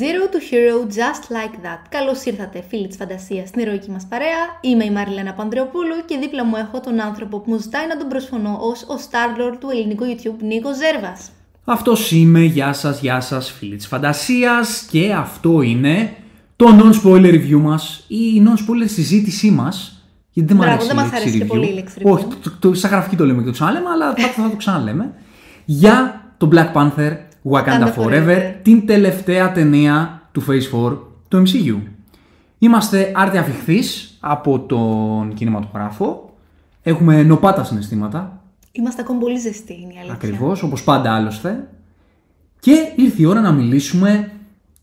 Zero to Hero Just Like That. Καλώς ήρθατε, φίλοι της φαντασίας, στην ηρωική μας παρέα. Είμαι η Μαριλένα Πανδρεοπούλου και δίπλα μου έχω τον άνθρωπο που μου ζητάει να τον προσφωνώ ως ο Starlord του ελληνικού YouTube, Νίκο Ζέρβας. Αυτός είμαι, γεια σας, γεια σας, φίλοι της φαντασίας, και αυτό είναι το non-spoiler review μας ή η non-spoiler συζήτησή μας. Γιατί δεν μου αρέσει, δεν μας αρέσει και πολύ η λέξη review. Όχι, το, το, σαν γραφική το λέμε και το ξαναλέμε, αλλά θα, θα το ξαναλέμε. Για το Black Panther Wakanda Forever, την τελευταία ταινία του Phase 4 του MCU. Είμαστε άρτια αφιχθείς από τον κινηματογράφο. Έχουμε νοπάτα συναισθήματα. Είμαστε ακόμη πολύ ζεστοί, είναι η αλήθεια. Ακριβώς, όπως πάντα άλλωστε. Και ήρθε η ώρα να μιλήσουμε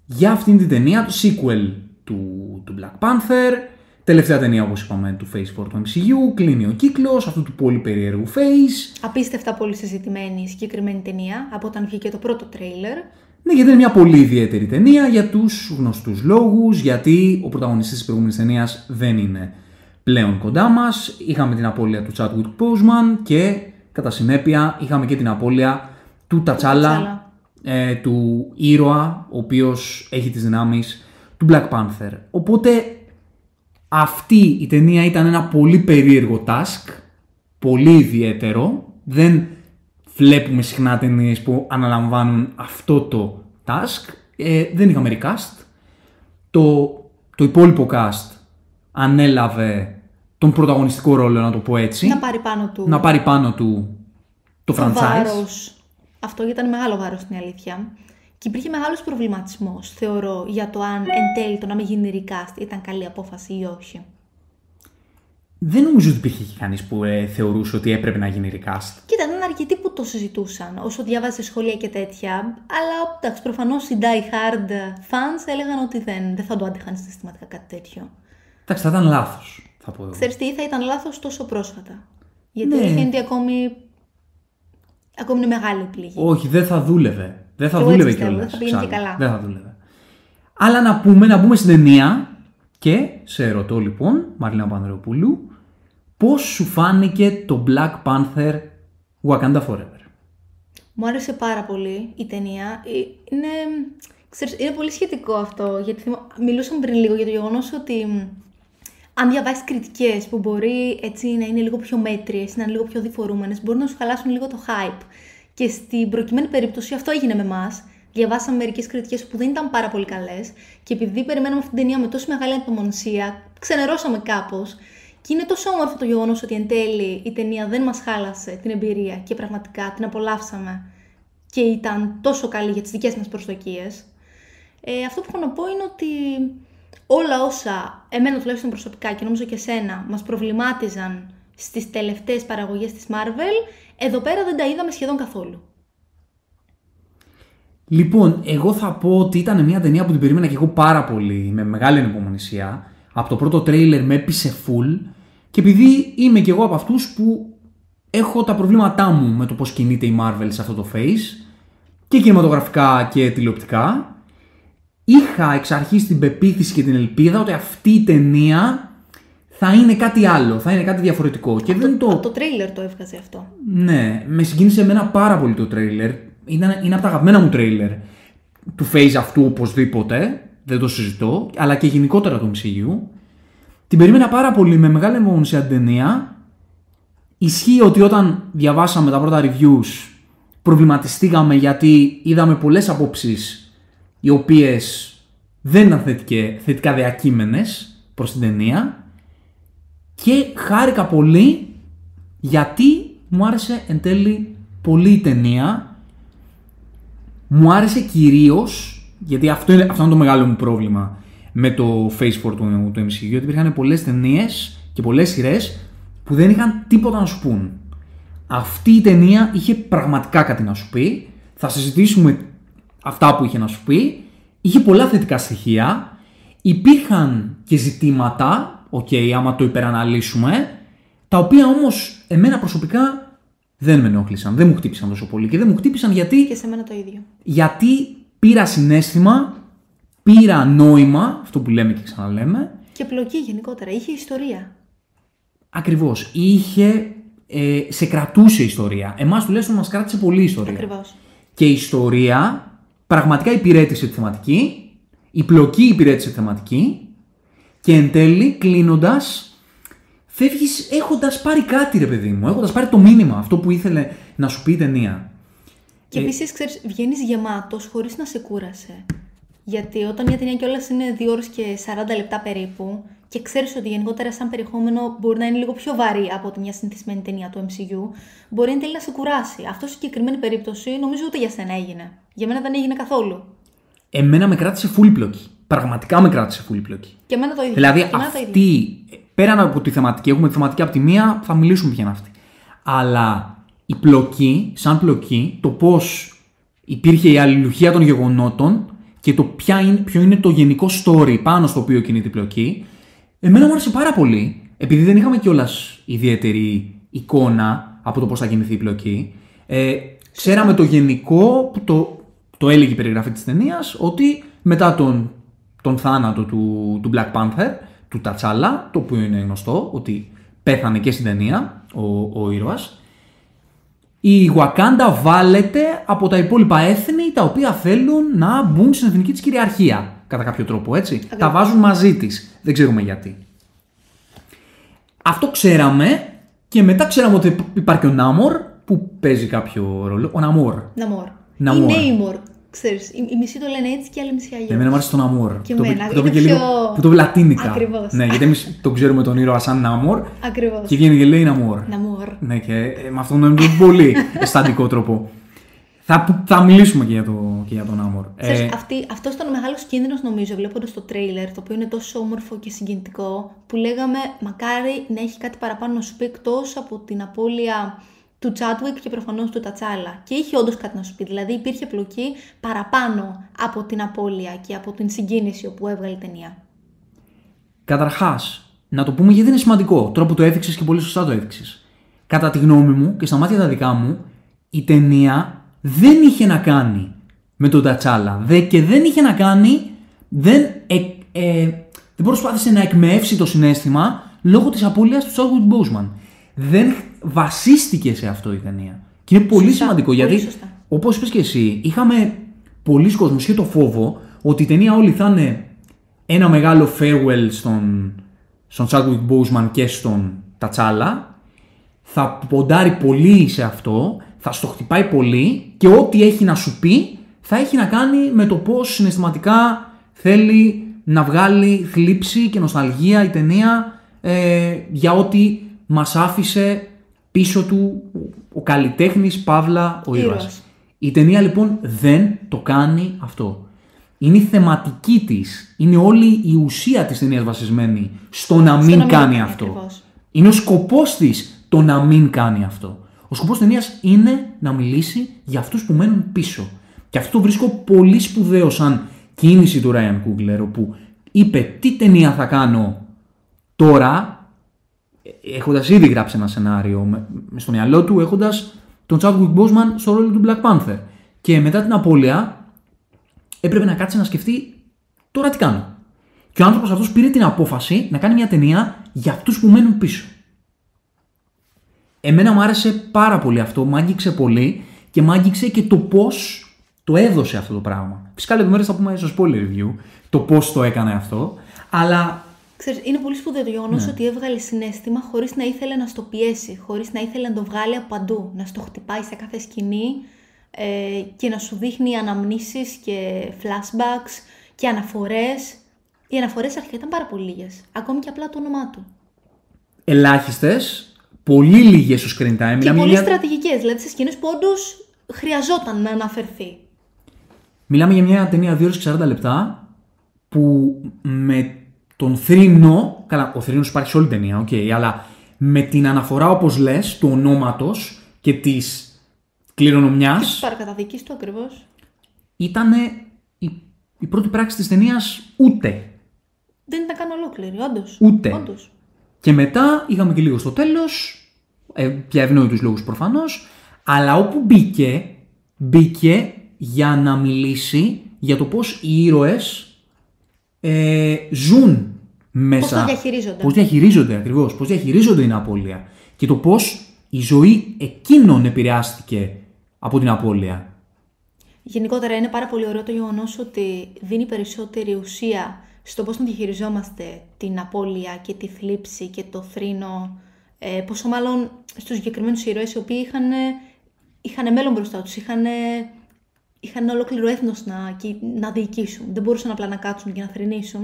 για αυτήν την ταινία, το sequel του, του Black Panther. Τελευταία ταινία, όπως είπαμε, του Phase 4 του MCU. Κλείνει ο κύκλος αυτού του πολύ περίεργου Phase. Απίστευτα πολύ συζητημένη η συγκεκριμένη ταινία από όταν βγήκε το πρώτο τρέιλερ. Ναι, γιατί είναι μια πολύ ιδιαίτερη ταινία για τους γνωστούς λόγους, γιατί ο πρωταγωνιστής της προηγούμενης ταινίας δεν είναι πλέον κοντά μας. Είχαμε την απώλεια του Chadwick Boseman και κατά συνέπεια είχαμε και την απώλεια του Τατσάλα, ε, του ήρωα, ο οποίος έχει τις δυνάμεις του Black Panther. Οπότε αυτή η ταινία ήταν ένα πολύ περίεργο task, πολύ ιδιαίτερο. Δεν βλέπουμε συχνά ταινίες που αναλαμβάνουν αυτό το task. Ε, δεν είχαμε recast. Το, το υπόλοιπο cast ανέλαβε τον πρωταγωνιστικό ρόλο, να το πω έτσι. Να πάρει πάνω του. Να πάρει πάνω του το, franchise. Βάρος. Αυτό ήταν μεγάλο βάρος στην αλήθεια. Και υπήρχε μεγάλος προβληματισμός, θεωρώ, για το αν εν τέλει το να μην γίνει recast ήταν καλή απόφαση ή όχι. Δεν νομίζω ότι υπήρχε κανείς που ε, θεωρούσε ότι έπρεπε να γίνει recast. Κοίτα, ήταν αρκετοί που το συζητούσαν όσο διάβαζε σχόλια και τέτοια. Αλλά εντάξει, προφανώς οι die hard fans έλεγαν ότι δεν, δεν θα το άντεχαν συστηματικά κάτι τέτοιο. Εντάξει, θα ήταν λάθος, θα πω εγώ. Ξέρεις τι, θα ήταν λάθος τόσο πρόσφατα. Γιατί Ναι. φαίνεται ακόμη. Ακόμη είναι μεγάλη επιλογή. Όχι, δεν θα δούλευε. Δεν θα Κι εγώ έτσι δούλευε πιστεύω, κιόλας. δεν θα πήγαινε και καλά. Δεν θα δούλευε. Αλλά να πούμε, να μπούμε στην ταινία και σε ρωτώ λοιπόν, Μαρλίνα Πανδρεοπούλου, πώς σου φάνηκε το Black Panther Wakanda Forever; Μου άρεσε πάρα πολύ η ταινία. Ε, Είναι, ξέρεις, είναι πολύ σχετικό αυτό, γιατί θυμα- μιλούσαμε πριν λίγο για το γεγονός ότι μ, αν διαβάσεις κριτικές που μπορεί έτσι να είναι λίγο πιο μέτριες, να είναι λίγο πιο διφορούμενες, μπορεί να σου χαλάσουν λίγο το hype. Και στην προκειμένη περίπτωση αυτό έγινε με εμάς. Διαβάσαμε μερικές κριτικές που δεν ήταν πάρα πολύ καλές και επειδή περιμέναμε αυτή την ταινία με τόσο μεγάλη ανυπομονησία, ξενερώσαμε κάπως. Και είναι τόσο όμορφο το γεγονός ότι εν τέλει η ταινία δεν μας χάλασε την εμπειρία και πραγματικά την απολαύσαμε και ήταν τόσο καλή για τις δικές μας προσδοκίες. Ε, αυτό που έχω να πω είναι ότι όλα όσα εμένα τουλάχιστον προσωπικά και νομίζω και εσένα μας προβλημάτιζαν στις τελευταίες παραγωγές της Marvel, εδώ πέρα δεν τα είδαμε σχεδόν καθόλου. Λοιπόν, εγώ θα πω ότι ήταν μια ταινία που την περίμενα και εγώ πάρα πολύ, με μεγάλη ανυπομονησία. Από το πρώτο τρέιλερ με έπεισε full και επειδή είμαι και εγώ από αυτούς που έχω τα προβλήματά μου με το πώς κινείται η Marvel σε αυτό το phase και κινηματογραφικά και τηλεοπτικά είχα εξ αρχής την πεποίθηση και την ελπίδα ότι αυτή η ταινία θα είναι κάτι άλλο, θα είναι κάτι διαφορετικό και δεν το... Από το τρέιλερ το έβγαζε αυτό. Ναι, με συγκίνησε εμένα πάρα πολύ το τρέιλερ. Είναι, είναι από τα αγαπημένα μου τρέιλερ του phase αυτού οπωσδήποτε. Δεν το συζητώ. Αλλά και γενικότερα του MCU. Την περίμενα πάρα πολύ με μεγάλη αιμονησία την ταινία. Ισχύει ότι όταν διαβάσαμε τα πρώτα reviews προβληματιστήκαμε γιατί είδαμε πολλές απόψεις οι οποίες δεν ήταν θετικέ- θετικά διακείμενες προς την ταινία και χάρηκα πολύ γιατί μου άρεσε εν τέλει πολύ η ταινία. Μου άρεσε κυρίως, γιατί αυτό είναι, αυτό είναι το μεγάλο μου πρόβλημα με το Phase 4 του, του MCU, γιατί υπήρχαν πολλές ταινίες και πολλές σειρές που δεν είχαν τίποτα να σου πούν. Αυτή η ταινία είχε πραγματικά κάτι να σου πει. Θα συζητήσουμε αυτά που είχε να σου πει. Είχε πολλά θετικά στοιχεία. Υπήρχαν και ζητήματα, οκ, άμα το υπεραναλύσουμε, τα οποία όμως εμένα προσωπικά δεν με ενόχλησαν, δεν μου χτύπησαν τόσο πολύ. Και δεν μου χτύπησαν γιατί, Και σε μένα το ίδιο. γιατί πήρα συναίσθημα, πήρα νόημα, αυτό που λέμε και ξαναλέμε, Και πλοκή γενικότερα. Είχε ιστορία. ακριβώς. Είχε, ε, σε κρατούσε η ιστορία. Εμάς τουλάχιστον μας κράτησε πολύ η ιστορία. Ακριβώς. Και η ιστορία πραγματικά υπηρέτησε τη θεματική η πλοκή υπηρέτησε τη θεματική και εν τέλει κλείνοντας, φεύγεις έχοντας πάρει κάτι, ρε παιδί μου, έχοντας πάρει το μήνυμα, αυτό που ήθελε να σου πει η ταινία. Και Ε, επίσης, ξέρεις, βγαίνεις γεμάτος χωρίς να σε κούρασε. Γιατί όταν μια ταινία κιόλας είναι 2 ώρες και 40 λεπτά περίπου, και ξέρεις ότι γενικότερα σαν περιεχόμενο μπορεί να είναι λίγο πιο βαρύ από ότι μια συνηθισμένη ταινία του MCU, μπορεί εν τέλει να σε κουράσει. Αυτό στη συγκεκριμένη περίπτωση νομίζω ούτε για σένα έγινε. Για μένα δεν έγινε καθόλου. Εμένα με κράτησε full πλοκή. Πραγματικά με κράτησε full πλοκή. Και εμένα το ίδιο. Δηλαδή και εμένα το ίδιο. αυτή, πέραν από τη θεματική, έχουμε τη θεματική από τη μία, θα μιλήσουμε ποια είναι αυτή. Αλλά η πλοκή, σαν πλοκή, το πώς υπήρχε η αλληλουχία των γεγονότων και το ποια είναι, ποιο είναι το γενικό story πάνω στο οποίο κινείται η πλοκή, εμένα μου άρεσε πάρα πολύ, επειδή δεν είχαμε κιόλας ιδιαίτερη εικόνα από το πώς θα κινηθεί η πλοκή. Ε, ξέραμε το γενικό, που το, το έλεγε η περιγραφή της ταινίας, ότι μετά τον, τον θάνατο του, του Black Panther, του Τατσάλα, το οποίο είναι γνωστό, ότι πέθανε και στην ταινία ο, ο ήρωας, η Wakanda βάλεται από τα υπόλοιπα έθνη τα οποία θέλουν να μπουν στην εθνική της κυριαρχία. Κατά κάποιο τρόπο, έτσι. Τα βάζουν μαζί της. Δεν ξέρουμε γιατί. Αυτό ξέραμε και μετά ξέραμε ότι υπάρχει ο Νάμορ που παίζει κάποιο ρόλο. Ο Ναμόρ. Ναμόρ. Ναμόρ. Ή Νέιμορ. Ξέρεις, οι, οι μισοί το λένε έτσι και οι άλλοι μισοί αλλιώς. Εμένα μου άρεσε το Ναμόρ. Και που το, εμένα, που το είναι είπε και πιο- λίγο. που το είπε λατίνικα. Ακριβώς. Ναι, γιατί εμείς τον ξέρουμε τον ήρωα σαν Νάμορ Ακριβώς. και βγαίνει και λέει Ναμόρ. Ναμόρ. Ναι, και ε, με αυτόν τον πολύ αισθαντικό τρόπο. Θα, θα μιλήσουμε και για, το, και για τον Νάμορ. Ξέρεις, Ε, αυτή, αυτός ήταν ο μεγάλος κίνδυνος νομίζω βλέποντας το τρέιλερ, το οποίο είναι τόσο όμορφο και συγκινητικό, που λέγαμε μακάρι να έχει κάτι παραπάνω να σου πει εκτός από την απώλεια του Chadwick και προφανώς του Τατσάλα. Και είχε όντως κάτι να σου πει, δηλαδή υπήρχε πλοκή παραπάνω από την απώλεια και από την συγκίνηση που έβγαλε η ταινία. Καταρχάς, να το πούμε γιατί είναι σημαντικό. Τώρα που το έδειξες και πολύ σωστά το έδειξες. Κατά τη γνώμη μου και στα μάτια τα δικά μου, η ταινία δεν είχε να κάνει με τον Τατσάλα. Δε, και δεν είχε να κάνει. Δεν, ε, ε, δεν προσπάθησε να εκμεύσει το συνέστημα λόγω της απώλειας του Chadwick Boseman. Δεν βασίστηκε σε αυτό η ταινία. Και είναι πολύ Σωστά, σημαντικό πολύ γιατί, σωστά. όπως είπες και εσύ, είχαμε πολλοί κόσμοι και το φόβο ότι η ταινία όλη θα είναι ένα μεγάλο farewell στον, στον Chadwick Boseman και στον Τατσάλα. Θα ποντάρει πολύ σε αυτό, θα στο χτυπάει πολύ και ό,τι έχει να σου πει θα έχει να κάνει με το πώς συναισθηματικά θέλει να βγάλει θλίψη και νοσταλγία η ταινία ε, για ό,τι μας άφησε πίσω του ο, ο καλλιτέχνης Παύλα ο ήρωας. Ήρωας. Η ταινία λοιπόν δεν το κάνει αυτό. Είναι η θεματική της, είναι όλη η ουσία της ταινίας βασισμένη στο να μην να μην κάνει κάνει, αυτό. ακριβώς. Είναι ο σκοπός της το να μην κάνει αυτό. Ο σκοπός της ταινίας είναι να μιλήσει για αυτούς που μένουν πίσω. Και αυτό το βρίσκω πολύ σπουδαίο σαν κίνηση του Ryan Coogler, όπου είπε τι ταινία θα κάνω τώρα, έχοντας ήδη γράψει ένα σενάριο με, με στο μυαλό του, έχοντας τον Chadwick Boseman στο ρόλο του Black Panther. Και μετά την απώλεια έπρεπε να κάτσει να σκεφτεί τώρα τι κάνω. Και ο άνθρωπος αυτός πήρε την απόφαση να κάνει μια ταινία για αυτούς που μένουν πίσω. Εμένα μου άρεσε πάρα πολύ αυτό, μ' άγγιξε πολύ και μ' άγγιξε και το πώς το έδωσε αυτό το πράγμα. Φυσικά λεπτομέρειες θα πούμε στο spoiler review το πώς το έκανε αυτό, αλλά Ξέρεις, είναι πολύ σπουδαίο το γεγονός Ναι. ότι έβγαλε συνέστημα χωρίς να ήθελε να στο πιέσει, χωρίς να ήθελε να το βγάλει από παντού, να στο χτυπάει σε κάθε σκηνή ε, και να σου δείχνει αναμνήσεις και flashbacks και αναφορές. Οι αναφορές αρχικά ήταν πάρα πολύ λίγες, ακόμη και απλά το όνομά του. ελάχιστες, πολύ λίγες στο screen time. Και Μιλάμε πολύ για μια- στρατηγικές, δηλαδή σε σκηνές που όντως χρειαζόταν να αναφερθεί. Μιλάμε για μια ταινία 2 ώρες και 40 λεπτά που με τον θρήνο, καλά ο θρήνος υπάρχει σε όλη την ταινία, οκ, αλλά με την αναφορά όπως λες του ονόματος και της Και κληρονομιάς της παρακαταθήκης του ακριβώς; ήταν η, η πρώτη πράξη της ταινίας ούτε. Δεν ήταν καν ολόκληρη, όντως. Ούτε. Όντως. Και μετά είχαμε και λίγο στο τέλος, ε, για ευνόητους λόγους προφανώς, αλλά όπου μπήκε, μπήκε για να μιλήσει για το πώς οι ήρωες ε, ζουν μέσα. το διαχειρίζονται. Πώς διαχειρίζονται ακριβώς, πώς διαχειρίζονται την απώλεια. Και το πώς η ζωή εκείνων επηρεάστηκε από την απώλεια. Γενικότερα είναι πάρα πολύ ωραίο το γεγονός ότι δίνει περισσότερη ουσία στο πώς τον διαχειριζόμαστε την απώλεια και τη θλίψη και το θρήνο. Ε, πόσο μάλλον στους συγκεκριμένους ήρωες οι οποίοι είχαν, είχαν μέλλον μπροστά τους, είχαν, είχαν ολόκληρο έθνος να, να διοικήσουν. Δεν μπορούσαν απλά να κάτσουν και να θρυνήσουν.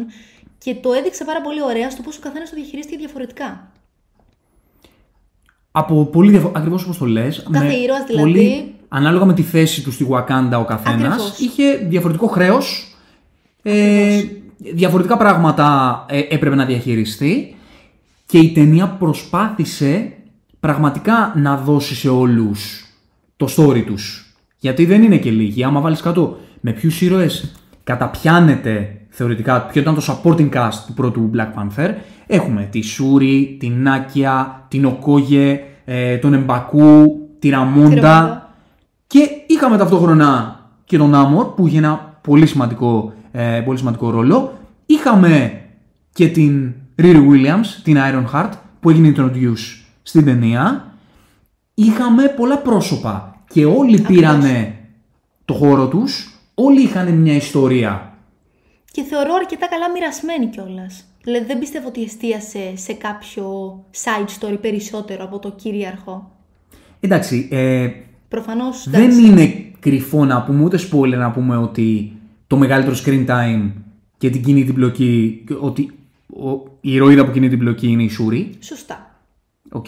Και το έδειξε πάρα πολύ ωραία στο πώς ο καθένας το διαχειρίστηκε διαφορετικά. Από πολύ διαφο- ακριβώς όπως το λες. κάθε με ήρωας δηλαδή- πολύ- ανάλογα με τη θέση του στη Wakanda ο καθένας, Ακριβώς. είχε διαφορετικό χρέος, ε, διαφορετικά πράγματα ε, έπρεπε να διαχειριστεί και η ταινία προσπάθησε πραγματικά να δώσει σε όλους το story τους. Γιατί δεν είναι και λίγοι. Άμα βάλεις κάτω με ποιους ήρωες καταπιάνεται θεωρητικά, ποιο ήταν το supporting cast του πρώτου Black Panther, έχουμε τη Σούρι, την Νάκια, την Οκόγε, ε, τον Εμπακού, τη Ραμούντα. Τη Ραμούντα. Και είχαμε ταυτόχρονα και τον Άμορ που είχε ένα πολύ σημαντικό, ε, πολύ σημαντικό ρόλο. Είχαμε και την Riri Williams, την Ironheart, που έγινε introduce στην ταινία. Είχαμε πολλά πρόσωπα και όλοι πήρανε το χώρο τους, όλοι είχαν μια ιστορία. Και θεωρώ αρκετά καλά μοιρασμένη κιόλας. Δηλαδή δεν πιστεύω ότι εστίασε σε κάποιο side story περισσότερο από το κυρίαρχο. Εντάξει, ε, Προφανώς. δεν είναι κρυφό να πούμε, ούτε spoiler να πούμε ότι το μεγαλύτερο screen time και την κινεί την πλοκή, ότι ο, η ηρωίδα που κινεί την πλοκή είναι η Σούρι. Σωστά. Οκ.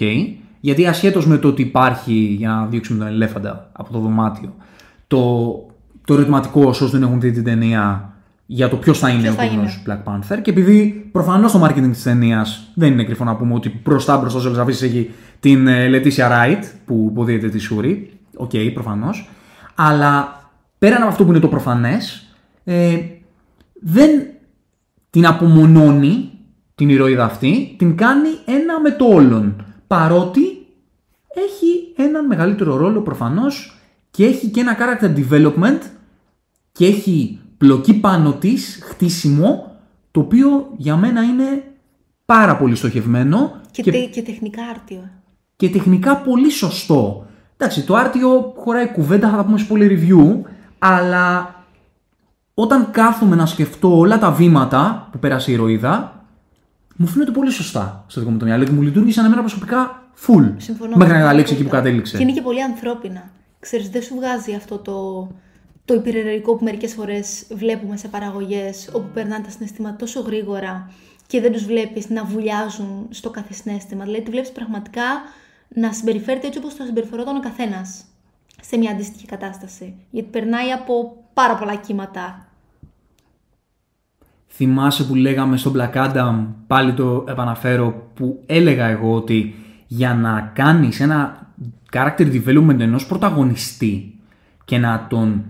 Γιατί ασχέτως με το ότι υπάρχει, για να διώξουμε τον ελέφαντα από το δωμάτιο, το, το ερωτηματικό όσοι δεν έχουν δει την ταινία για το ποιος θα είναι Ποιος ο θα επόμενο είναι. Black Panther. Και επειδή προφανώς το marketing της ταινίας δεν είναι κρυφό να πούμε ότι μπροστά μπροστά σε όλες τις αφίσες έχει την ε, Leticia Wright που υποδύεται τη Σούρη. Οκ, προφανώς. Αλλά πέραν από αυτό που είναι το προφανές, ε, δεν την απομονώνει την ηρωίδα αυτή, την κάνει ένα με το όλον. Παρότι έχει έναν μεγαλύτερο ρόλο προφανώς και έχει και ένα character development και έχει πλοκή πάνω της, χτίσιμο, το οποίο για μένα είναι πάρα πολύ στοχευμένο Και, και, τε- και τεχνικά άρτιο. και τεχνικά πολύ σωστό. Εντάξει, το άρτιο χωράει κουβέντα, θα τα πούμε σε πολύ review, αλλά όταν κάθομαι να σκεφτώ όλα τα βήματα που πέρασε η ηρωίδα, μου φαίνεται πολύ σωστά στο δικό μου το μυαλό και μου λειτουργήσαν εμένα προσωπικά full. Συμφωνώ. Μέχρι να καταλήξει εκεί που Απόλυτα. κατέληξε. Και είναι και πολύ ανθρώπινα. Ξέρεις, δεν σου βγάζει αυτό το, το υπεραιρετικό που μερικές φορές βλέπουμε σε παραγωγές όπου περνάνε τα συναισθήματα τόσο γρήγορα και δεν τους βλέπεις να βουλιάζουν στο κάθε συνέστημα. Δηλαδή, τη βλέπεις πραγματικά να συμπεριφέρεται έτσι όπως θα συμπεριφερόταν ο καθένας σε μια αντίστοιχη κατάσταση. Γιατί περνάει από πάρα πολλά κύματα. Θυμάσαι που λέγαμε στο Black Adam, πάλι το επαναφέρω, που έλεγα εγώ ότι για να κάνεις ένα character development ενός πρωταγωνιστή και να τον,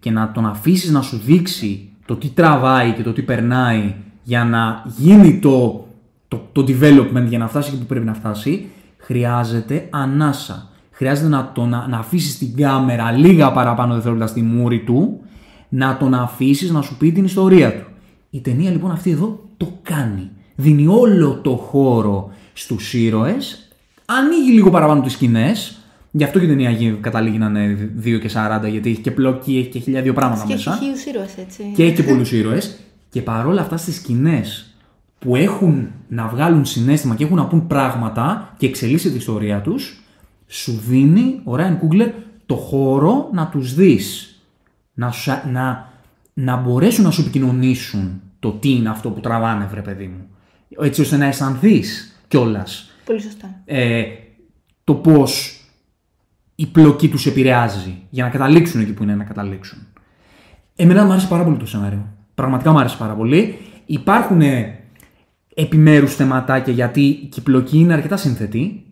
και να τον αφήσεις να σου δείξει το τι τραβάει και το τι περνάει για να γίνει το, το, το development για να φτάσει εκεί που πρέπει να φτάσει, χρειάζεται ανάσα. Χρειάζεται να, το, να, να αφήσεις την κάμερα λίγα παραπάνω δευτερόλεπτα στη μούρη του, να τον αφήσεις να σου πει την ιστορία του. Η ταινία λοιπόν αυτή εδώ το κάνει. Δίνει όλο το χώρο στους ήρωες, ανοίγει λίγο παραπάνω τις σκηνές, γι' αυτό και η ταινία γι- καταλήγει να είναι 2 και 40, γιατί έχει και πλοκή, έχει και χίλια δύο πράγματα Και έχει μέσα χίλιους ήρωες, έτσι. και έχει και πολλούς ήρωες. Και παρόλα αυτά στις σκηνές που έχουν να βγάλουν συνέστημα και έχουν να πούν πράγματα και εξελίσσει την ιστορία τους, σου δίνει ο Ράιν Κούγκλερ το χώρο να τους δεις. Να, σου- να, να μπορέσουν να σου επικοινωνήσουν το τι είναι αυτό που τραβάνε, βρε παιδί μου. Έτσι ώστε να αισθανθείς κιόλας Πολύ σωστά. ε, το πώς η πλοκή τους επηρεάζει για να καταλήξουν εκεί που είναι να καταλήξουν. Εμένα μου άρεσε πάρα πολύ το σενάριο. Πραγματικά μου άρεσε πάρα πολύ. Υπάρχουν επιμέρους θεματάκια γιατί και η πλοκή είναι αρκετά σύνθετη.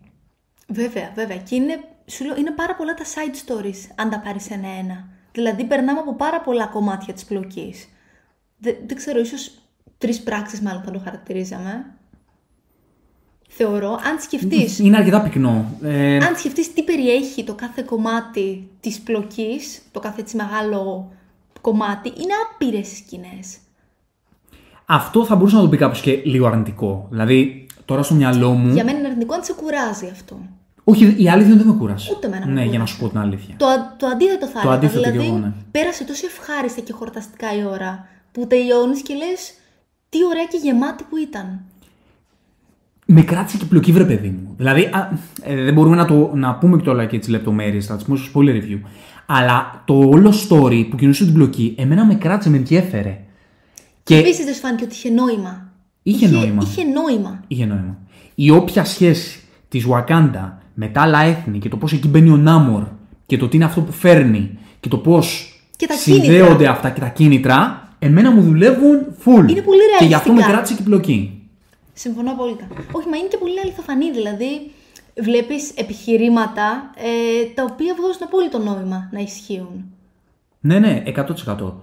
Βέβαια, βέβαια. Και είναι, σου λέω, είναι πάρα πολλά τα side stories, αν τα πάρεις ένα-ένα. Δηλαδή, περνάμε από πάρα πολλά κομμάτια της πλοκής. Δεν, δεν ξέρω, ίσως τρεις πράξεις μάλλον θα το χαρακτηρίζαμε. Θεωρώ, αν σκεφτεί. Είναι αρκετά πυκνό. Ε, Αν σκεφτείς τι περιέχει το κάθε κομμάτι της πλοκής, το κάθε έτσι μεγάλο κομμάτι, είναι άπειρες σκηνές. αυτό θα μπορούσε να το πει κάποιος και λίγο αρνητικό. Δηλαδή, τώρα στο μυαλό μου. Για μένα είναι αρνητικό αν σε κουράζει αυτό. Όχι, η αλήθεια δεν με κούρασε. Ούτε εμένα με Ναι, για να κούρασε. σου πω την αλήθεια. Το, α- το αντίθετο θα Το έλεγα. αντίθετο κι δηλαδή, εγώ, ναι. πέρασε τόσο ευχάριστα και χορταστικά η ώρα που τελειώνεις και λες τι ωραία και γεμάτη που ήταν. Με κράτησε και πλοκή, βρε παιδί μου. Δηλαδή, α, ε, δεν μπορούμε να, το, να πούμε και όλα και τις λεπτομέρειες, θα τις πούμε στο spoiler review. Αλλά το όλο story που κινούσε την πλοκή, εμένα με κράτησε, με ενδιέφερε. Και Επίσης δεν σου φάνηκε ότι είχε νόημα. Είχε νόημα. Είχε νόημα. είχε νόημα. Η όποια σχέση της Wakanda με τα άλλα έθνη και το πώς εκεί μπαίνει ο Νάμορ και το τι είναι αυτό που φέρνει και το πώς Και τα συνδέονται κίνητρα. αυτά και τα κίνητρα, εμένα μου δουλεύουν full. Είναι πολύ Και γι' αυτό με ρεαλιστικά. κράτησε και η πλοκή. Συμφωνώ απόλυτα. Όχι, μα είναι και πολύ αληθοφανή. Δηλαδή, βλέπεις επιχειρήματα ε, τα οποία βγάζουν απόλυτο νόημα να ισχύουν. Ναι, ναι, 100%.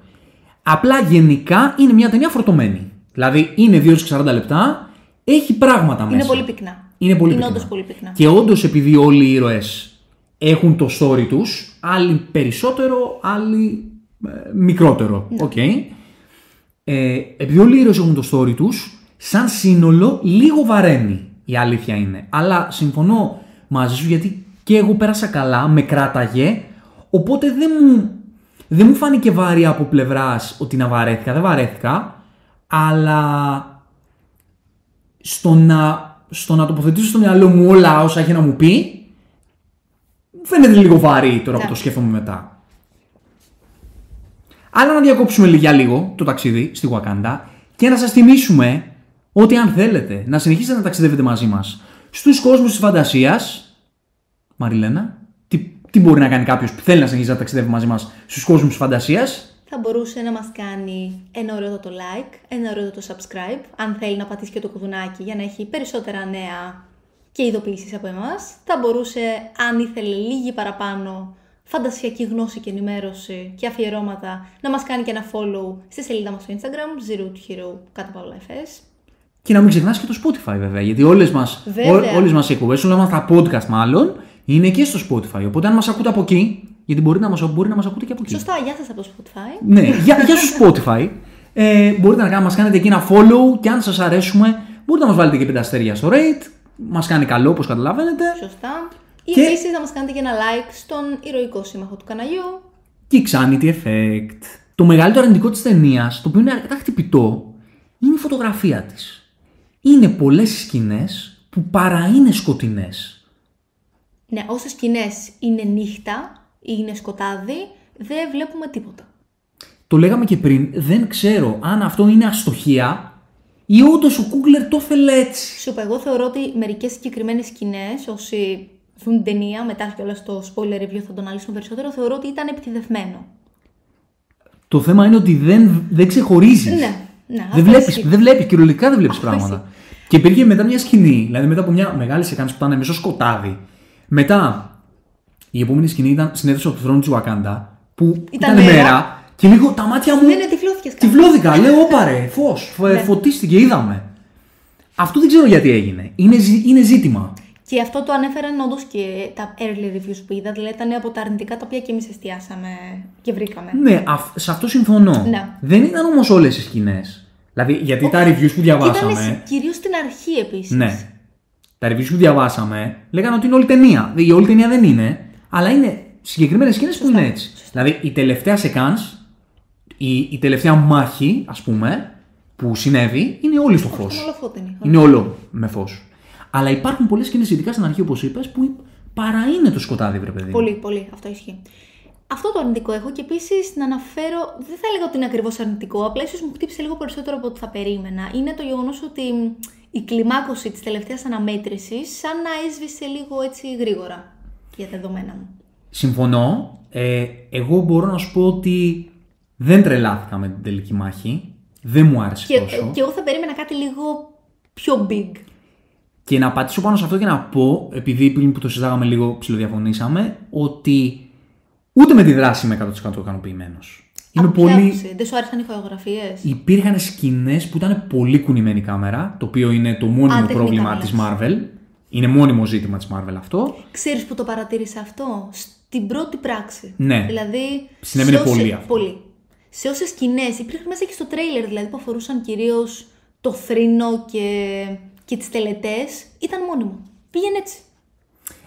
Απλά γενικά είναι μια ταινία φορτωμένη. Δηλαδή είναι 2 40 λεπτά, έχει πράγματα μέσα. Είναι πολύ πυκνά. Είναι πολύ Είναι πυκνά. όντως πολύ πυκνά. Και όντως επειδή όλοι οι ήρωες έχουν το story τους, άλλοι περισσότερο, άλλοι ε, μικρότερο. Ναι. Οκ. Ε, επειδή όλοι οι ήρωες έχουν το story τους, σαν σύνολο λίγο βαραίνει. Η αλήθεια είναι. Αλλά συμφωνώ μαζί σου γιατί και εγώ πέρασα καλά, με κράταγε. Οπότε δεν μου, δεν μου φάνηκε βαριά από πλευράς ότι να βαρέθηκα. Δεν βαρέθηκα. Αλλά στο να, στο να τοποθετήσω στο μυαλό μου όλα όσα έχει να μου πει, μου φαίνεται λίγο βαρύ τώρα που το Εντάξει. σκέφτομαι μετά. Άρα να διακόψουμε για λίγο το ταξίδι στη Wakanda και να σας θυμίσουμε ότι αν θέλετε να συνεχίσετε να ταξιδεύετε μαζί μας στους κόσμους της φαντασίας, Μαριλένα, τι, τι μπορεί να κάνει κάποιος που θέλει να συνεχίσει να ταξιδεύει μαζί μας στους κόσμους της φαντασίας, θα μπορούσε να μας κάνει ένα ωραίο το like, ένα ωραίο το subscribe, αν θέλει να πατήσει και το κουδουνάκι για να έχει περισσότερα νέα και ειδοποιήσεις από εμάς. Θα μπορούσε, αν ήθελε λίγη παραπάνω φαντασιακή γνώση και ενημέρωση και αφιερώματα, να μας κάνει και ένα follow στη σελίδα μας στο Instagram, Zero to Hero, κάτω παύλα FS. Και να μην ξεχνάς και το Spotify βέβαια, γιατί όλες μας, Βέβαια. ό, όλες μας οι εκπομπές, όλα μας τα podcast μάλλον, είναι και στο Spotify. Οπότε αν μας ακούτε από εκεί, γιατί μπορεί να μας, μπορεί να μας ακούτε και από εκεί. Σωστά, γεια σας από το Spotify. Ναι, για, για στο Spotify. Ε, μπορείτε να κάνετε- μας κάνετε εκεί ένα follow και αν σας αρέσουμε, μπορείτε να μας βάλετε και πέντε αστέρια στο rate. Μας κάνει καλό όπως καταλαβαίνετε. Σωστά. Ή Και- επίσης να μας κάνετε και ένα like στον ηρωικό σύμμαχο του καναλιού. Και Xanity Effect. Το μεγαλύτερο αρνητικό της ταινίας, το οποίο είναι αρκετά χτυπητό, είναι η φωτογραφία της. Είναι πολλές σκηνές που παρά είναι σκοτεινές. Ναι, όσε σκηνές είναι νύχτα ή είναι σκοτάδι, δεν βλέπουμε τίποτα. Το λέγαμε και πριν, δεν ξέρω αν αυτό είναι αστοχία ή όντως ο Κούγκλερ το ήθελε έτσι. Σου είπα, εγώ θεωρώ ότι μερικές συγκεκριμένες σκηνές, όσοι δουν την ταινία, μετά και όλα στο spoiler review θα τον αναλύσουμε περισσότερο, θεωρώ ότι ήταν επιτιδευμένο. Το θέμα είναι ότι δεν, δεν ξεχωρίζεις. Ναι, ναι, Δεν αυτό βλέπεις, ισχύει. δεν βλέπεις, κυριολεκτικά δεν βλέπεις Αυτό πράγματα. Και υπήρχε μετά μια σκηνή, δηλαδή μετά από μια μεγάλη σεκάνση που ήταν μισό σκοτάδι. Μετά η επόμενη σκηνή ήταν στην αίθουσα του θρόνου τη Wakanda, που ήταν, Ήταν μέρα. μέρα. και λίγο τα μάτια μου. Ναι, ναι, τυφλώθηκες κάπου. Τυφλώθηκα, λέω όπαρε, φως. Ναι. Φωτίστηκε, είδαμε. Αυτό δεν ξέρω γιατί έγινε. Είναι, ζη- είναι ζήτημα. Και αυτό το ανέφεραν όντως και τα early reviews που είδα, δηλαδή ήταν από τα αρνητικά τα οποία και εμείς εστιάσαμε και βρήκαμε. Ναι, αυ- σε αυτό συμφωνώ. Ναι. Δεν ήταν όμως όλες οι σκηνές. Δηλαδή, γιατί τα reviews που διαβάσαμε. Ήταν κυρίως στην αρχή επίσης. Ναι. Τα reviews που διαβάσαμε λέγανε ότι είναι όλη ταινία. Η όλη ταινία δεν είναι, αλλά είναι συγκεκριμένες σκηνές που είναι έτσι. Δηλαδή η τελευταία σεκάνς, η, η τελευταία μάχη, ας πούμε, που συνέβη, είναι όλη στο φως. Ήταν όλο φώτενη. Είναι όλο με φως. Αλλά υπάρχουν πολλές σκηνές, ειδικά στην αρχή, όπως είπες, που παρά είναι το σκοτάδι, βρε παιδί. Πολύ, πολύ. Αυτό ισχύει. Αυτό το αρνητικό έχω και επίσης να αναφέρω, δεν θα έλεγα ότι είναι ακριβώς αρνητικό, απλά ίσως μου χτύπησε λίγο περισσότερο από ό,τι θα περίμενα. Είναι το γεγονός ότι μ, η κλιμάκωση της τελευταίας αναμέτρησης σαν να έσβησε λίγο έτσι γρήγορα για τα δεδομένα μου. Συμφωνώ. Ε, εγώ μπορώ να σου πω ότι δεν τρελάθηκα με την τελική μάχη. Δεν μου άρεσε Και, τόσο. και εγώ θα περίμενα κάτι λίγο πιο big. Και να πατήσω πάνω σε αυτό και να πω, επειδή πριν που το συζητάγαμε λίγο ψηλοδιαφωνήσαμε, ότι ούτε με τη δράση είμαι 100% ικανοποιημένος. Είμαι Από ποια πολύ. άποψη; Δεν σου άρεσαν οι χορογραφίες; Υπήρχαν σκηνές που ήταν πολύ κουνημένη η κάμερα, το οποίο είναι το μόνιμο τεχνικά πρόβλημα μιλάς. της Marvel. Είναι μόνιμο ζήτημα της Marvel αυτό. Ξέρεις που το παρατήρησα αυτό; Στην πρώτη πράξη. Ναι. Δηλαδή. Συνέβαινε σε όσε- πολύ αυτό. Πολύ. Σε όσε σκηνές υπήρχαν μέσα και στο τρέιλερ δηλαδή που αφορούσαν κυρίως το θρήνο και, και τις τελετές, ήταν μόνιμο. Πήγαινε έτσι.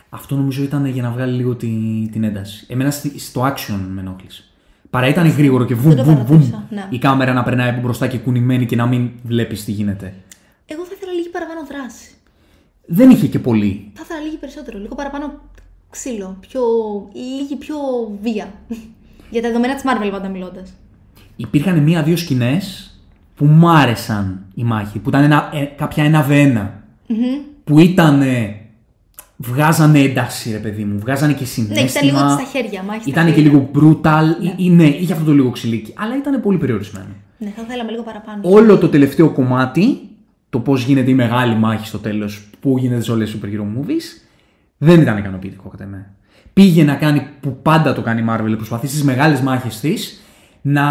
Αυτό νομίζω ήταν για να βγάλει λίγο την, την ένταση. Εμένα στη- στο action με ενόχλησε. Παρά ήταν γρήγορο και βουμ, Δεν το βουμ, βουμ. παρατήρησα, ναι. Η κάμερα να περνάει από μπροστά και κουνημένη και να μην βλέπεις τι γίνεται. Εγώ θα ήθελα λίγη παραπάνω δράση. Δεν είχε και πολύ. Θα ήθελα λίγη περισσότερο. Λίγο παραπάνω ξύλο. Πιο... Λίγη πιο βία. Για τα δεδομένα της Marvel πάντα μιλώντας. Υπήρχαν μία-δύο σκηνές που μ' άρεσαν η μάχη. Που ήταν ένα, ε, κάποια ένα v Που ήταν. Βγάζανε ένταση, ρε παιδί μου. Βγάζανε και συνέστημα. Ναι, ήταν λίγο στα χέρια. Μάχη στα Ήταν και χέρια. λίγο brutal. Ναι. ναι, είχε αυτό το λίγο ξυλίκι. Αλλά ήταν πολύ περιορισμένο. Ναι, θα θέλαμε λίγο παραπάνω. Όλο το τελευταίο κομμάτι, το πώς γίνεται η μεγάλη μάχη στο τέλος, που γίνεται σε όλες τις super hero movies, δεν ήταν ικανοποιητικό κατά μένα. Πήγε να κάνει που πάντα το κάνει η Marvel, προσπαθεί στις μεγάλες μάχες της να,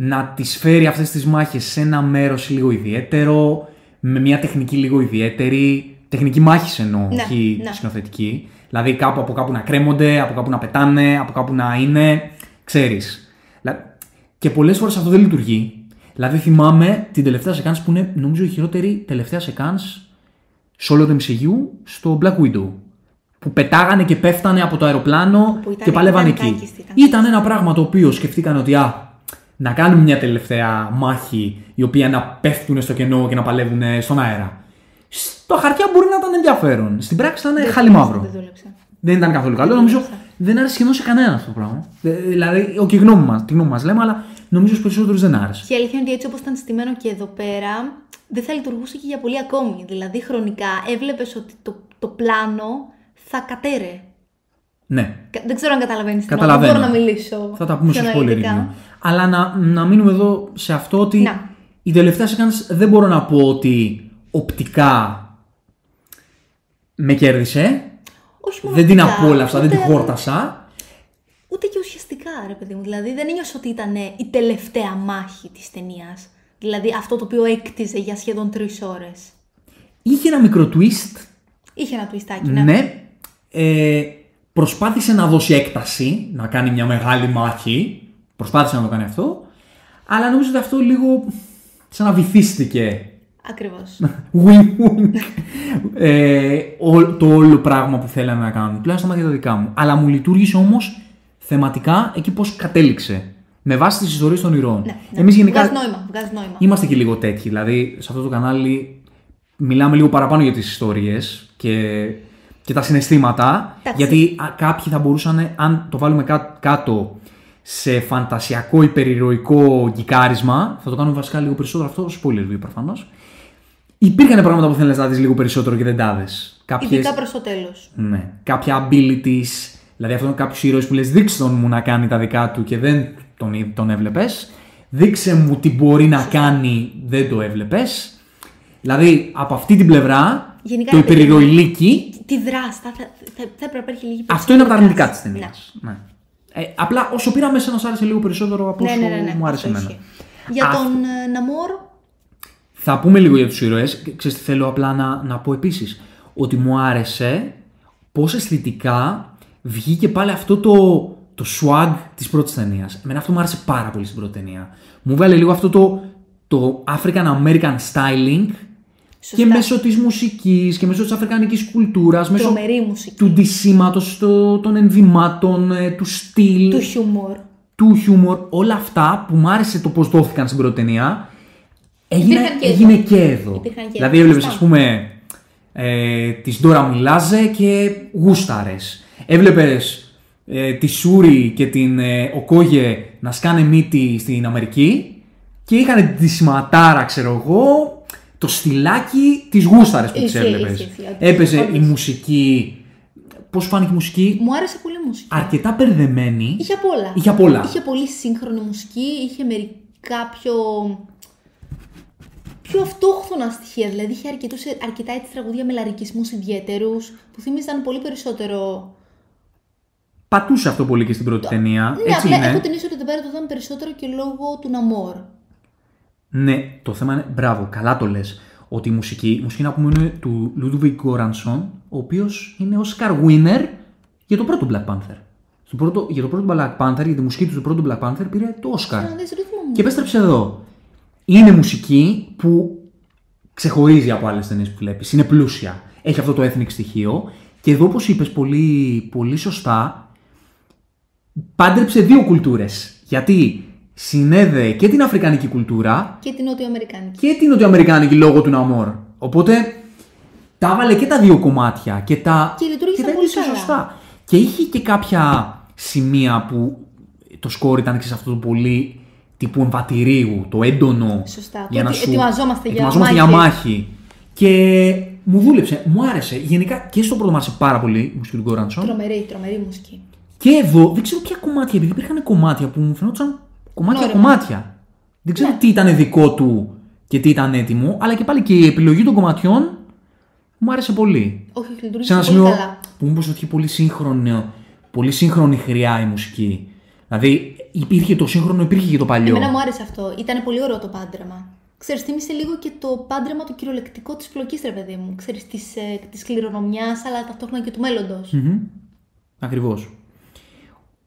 να τις φέρει αυτές τις μάχες σε ένα μέρος λίγο ιδιαίτερο, με μια τεχνική λίγο ιδιαίτερη. Τεχνική μάχη εννοώ, Ναι, όχι ναι. σκηνοθετική. Δηλαδή κάπου από κάπου να κρέμονται, από κάπου να πετάνε, από κάπου να είναι. ξέρεις. Και πολλές φορές αυτό δεν λειτουργεί. Δηλαδή θυμάμαι την τελευταία σεκάνς που είναι νομίζω η χειρότερη τελευταία σεκάνς σε όλο το MCU στο Black Widow. Που πετάγανε και πέφτανε από το αεροπλάνο Που ήταν- και παλεύανε ήταν εκεί. κάκιστη, ήταν Ήταν ένα πράγμα το οποίο σκεφτήκαν ότι α, να κάνουμε μια τελευταία μάχη η οποία να πέφτουν στο κενό και να παλεύουν στον αέρα. Στο χαρτιά μπορεί να ήταν ενδιαφέρον. Στην πράξη ήταν χάλι μαύρο. Δεν δούλεψε. Δεν ήταν καθόλου καλό. Νομίζω δεν άρεσε σχεδόν σε κανένα αυτό το πράγμα. Ε, Δηλαδή, όχι η γνώμη μα, τη γνώμη μας λέμε, αλλά νομίζω στους περισσότερους δεν άρεσε. Και η αλήθεια είναι ότι έτσι όπως ήταν στημένο και εδώ πέρα, δεν θα λειτουργούσε και για πολύ ακόμη. Δηλαδή, χρονικά έβλεπες ότι το, το πλάνο θα κατέρε. Ναι, Κα- Δεν ξέρω αν καταλαβαίνεις. Καταλαβαίνω. Δεν μπορώ να μιλήσω. θα τα πούμε πιο στο spoiler αναλυτικά. review. Αλλά να, να μείνουμε εδώ σε αυτό ότι Να. η τελευταία σεκάνς δεν μπορώ να πω ότι οπτικά με κέρδισε. Όχι μόνο Δεν την οπτικά, απόλαυσα, δεν την ούτε- χόρτασα. Ούτε και ουσιαστικά, ρε παιδί μου. Δηλαδή, δεν ένιωσα ότι ήταν η τελευταία μάχη της ταινίας. Δηλαδή, αυτό το οποίο έκτιζε για σχεδόν τρεις ώρες. Είχε ένα μικρό twist, Είχε ένα twistάκι, ναι. ναι. Ε, προσπάθησε να δώσει έκταση, να κάνει μια μεγάλη μάχη. Προσπάθησε να το κάνει αυτό. Αλλά νομίζω ότι αυτό λίγο σαν να βυθίστηκε Ακριβώς. Wink, wink. ε, ό- το όλο πράγμα που θέλαμε να κάνουμε. Τουλάχιστον στα μάτια τα δικά μου. Αλλά μου λειτουργήσε όμως θεματικά εκεί πώς κατέληξε. Με βάση τις ιστορίες των ηρώων. ναι, ναι. Εμείς γενικά Βγάζεις νόημα. Βγάζεις νόημα. είμαστε και λίγο τέτοιοι. Δηλαδή, σε αυτό το κανάλι μιλάμε λίγο παραπάνω για τις ιστορίες και, και τα συναισθήματα. Εντάξει. Γιατί α, κάποιοι θα μπορούσαν, αν το βάλουμε κά- κάτω σε φαντασιακό υπερηρωικό γκικάρισμα, θα το κάνουμε βασικά λίγο περισσότερο αυτό, spoiler review προφανώς. Υπήρχαν πράγματα που θέλεις να δεις λίγο περισσότερο και δεν τα δες. Κάποιες, Ειδικά προς το τέλος. ναι, κάποια abilities, δηλαδή αυτό είναι κάποιους ήρωες που λες δείξε τον μου να κάνει τα δικά του και δεν τον, εί- τον έβλεπες. Δείξε μου τι μπορεί να κάνει, δεν το έβλεπες. Δηλαδή από αυτή την πλευρά, Γενικά, το ρε παιδί μου, υπερηρωηλίκι, Τη δράση. Θα, θα, θα, θα έπρεπε να υπάρχει λίγη αυτό είναι από τα αρνητικά της περισσότερη ταινίας. δράση. Ναι. Ε, απλά όσο πήρα μέσα να σ' άρεσε λίγο περισσότερο από Ναι, όσο ναι, ναι, ναι, μου άρεσε αυτό εμένα. ισχύει. Για Αυτό- τον ε, Ναμόρ, Θα πούμε λίγο για τους ήρωες. Και Ξέρεις τι θέλω απλά να, να πω επίσης. Ότι μου άρεσε πώς αισθητικά βγήκε πάλι αυτό το, το swag της πρώτης ταινίας. Εμένα αυτό μου άρεσε πάρα πολύ στην πρώτη ταινία. Μου βγάλε λίγο αυτό το, το African American styling Σωστά. και μέσω της μουσικής και μέσω της αφρικανικής κουλτούρας, μέσω τρομερή μουσική. του ντυσίματος το- των ενδυμάτων, ε, του στυλ Του χιούμορ. του χιούμορ, όλα αυτά που μου άρεσε το πώς δόθηκαν στην πρώτη ταινία, έγινε, Υπήρχαν και έγινε εδώ. και εδώ. Υπήρχαν και δηλαδή εδώ, έβλεπες, σωστά. ας πούμε, ε, της Ντόρα Μιλάζε και γούσταρες. Έβλεπες ε, τη Σούρη και την ε, Οκόγε να σκάνε μύτη στην Αμερική και είχαν τη σηματάρα, ξέρω εγώ, το στυλάκι της γούσταρε που τις Ισχύει, έβλεπες. ισχύει, ισχύει. Έπαιζε η Όντως. μουσική. Πώς φάνηκε η μουσική, Μου άρεσε πολύ η μουσική. αρκετά μπερδεμένη. Είχε απ' όλα. Είχε απ' όλα. Είχε πολύ σύγχρονη μουσική, είχε μερικά πιο. πιο αυτόχθονα στοιχεία. Δηλαδή είχε αρκετούς, αρκετά έτσι τραγούδια με λαρικισμού ιδιαίτερους που θύμιζαν πολύ περισσότερο. Πατούσε αυτό πολύ και στην πρώτη ταινία. Ναι, Έτσι απλά είναι. έχω την αίσθηση ότι εδώ πέρα το είδαμε περισσότερο και λόγω του Ναμόρ. Ναι, το θέμα είναι. Μπράβο, καλά το λες. Ότι η μουσική, η μουσική να πούμε είναι του Ludwig Göransson, ο οποίος είναι Oscar winner για το πρώτο Black Panther. Στο πρώτο, για το πρώτο Black Panther, για τη μουσική του στο πρώτο Black Panther πήρε το Oscar. Να δεις ρυθμό μου. Και επέστρεψε εδώ. Είναι μουσική που ξεχωρίζει από άλλες ταινίες που βλέπεις. Είναι πλούσια. Έχει αυτό το ethnic στοιχείο Και εδώ, όπως είπες πολύ, πολύ σωστά, πάντρεψε δύο κουλτούρες. Γιατί συνέδεε και την αφρικανική κουλτούρα Και την Νοτιοαμερικάνικη. και την νοτιοαμερικάνικη λόγω του Ναμόρ. Οπότε τα έβαλε και τα δύο κομμάτια και τα, Και λειτουργήσαν τα πολύ έπαιξε καλά. σωστά. Και είχε και κάποια σημεία που το σκόρ ήταν σε αυτό το πολύ τύπου εμβατηρίου, το έντονο. Σωστά. Για Το να ότι σου... ετοιμαζόμαστε για ετοιμαζόμαστε μάχη. για μάχη. Και μου δούλεψε, μου άρεσε. Γενικά και στο πρώτο μου άρεσε πάρα πολύ η μουσική του Γκόρανσον. Τρομερή, τρομερή μουσική. Και εδώ δεν ξέρω ποια κομμάτια, επειδή υπήρχαν κομμάτια που μου φαινόταν κομμάτια Νόημα. κομμάτια. Δεν ξέρω Ναι. τι ήταν δικό του και τι ήταν έτοιμο, αλλά και πάλι και η επιλογή των κομματιών μου άρεσε πολύ. Όχι, όχι, Σε λειτουργήσε ένα πολύ σημείο καλά. που μου είπες ότι είχε πολύ σύγχρονη, πολύ σύγχρονη χρειά η μουσική. Δηλαδή υπήρχε το σύγχρονο, υπήρχε και το παλιό. Εμένα μου άρεσε αυτό. Ήταν πολύ ωραίο το πάντρεμα. Ξέρεις, θύμισε λίγο και το πάντρεμα το κυριολεκτικό της πλοκής, ρε παιδί μου. Ξέρεις, της, ε, της κληρονομιάς, αλλά ταυτόχρονα και του μέλλοντος. Μμμ. Ακριβώς.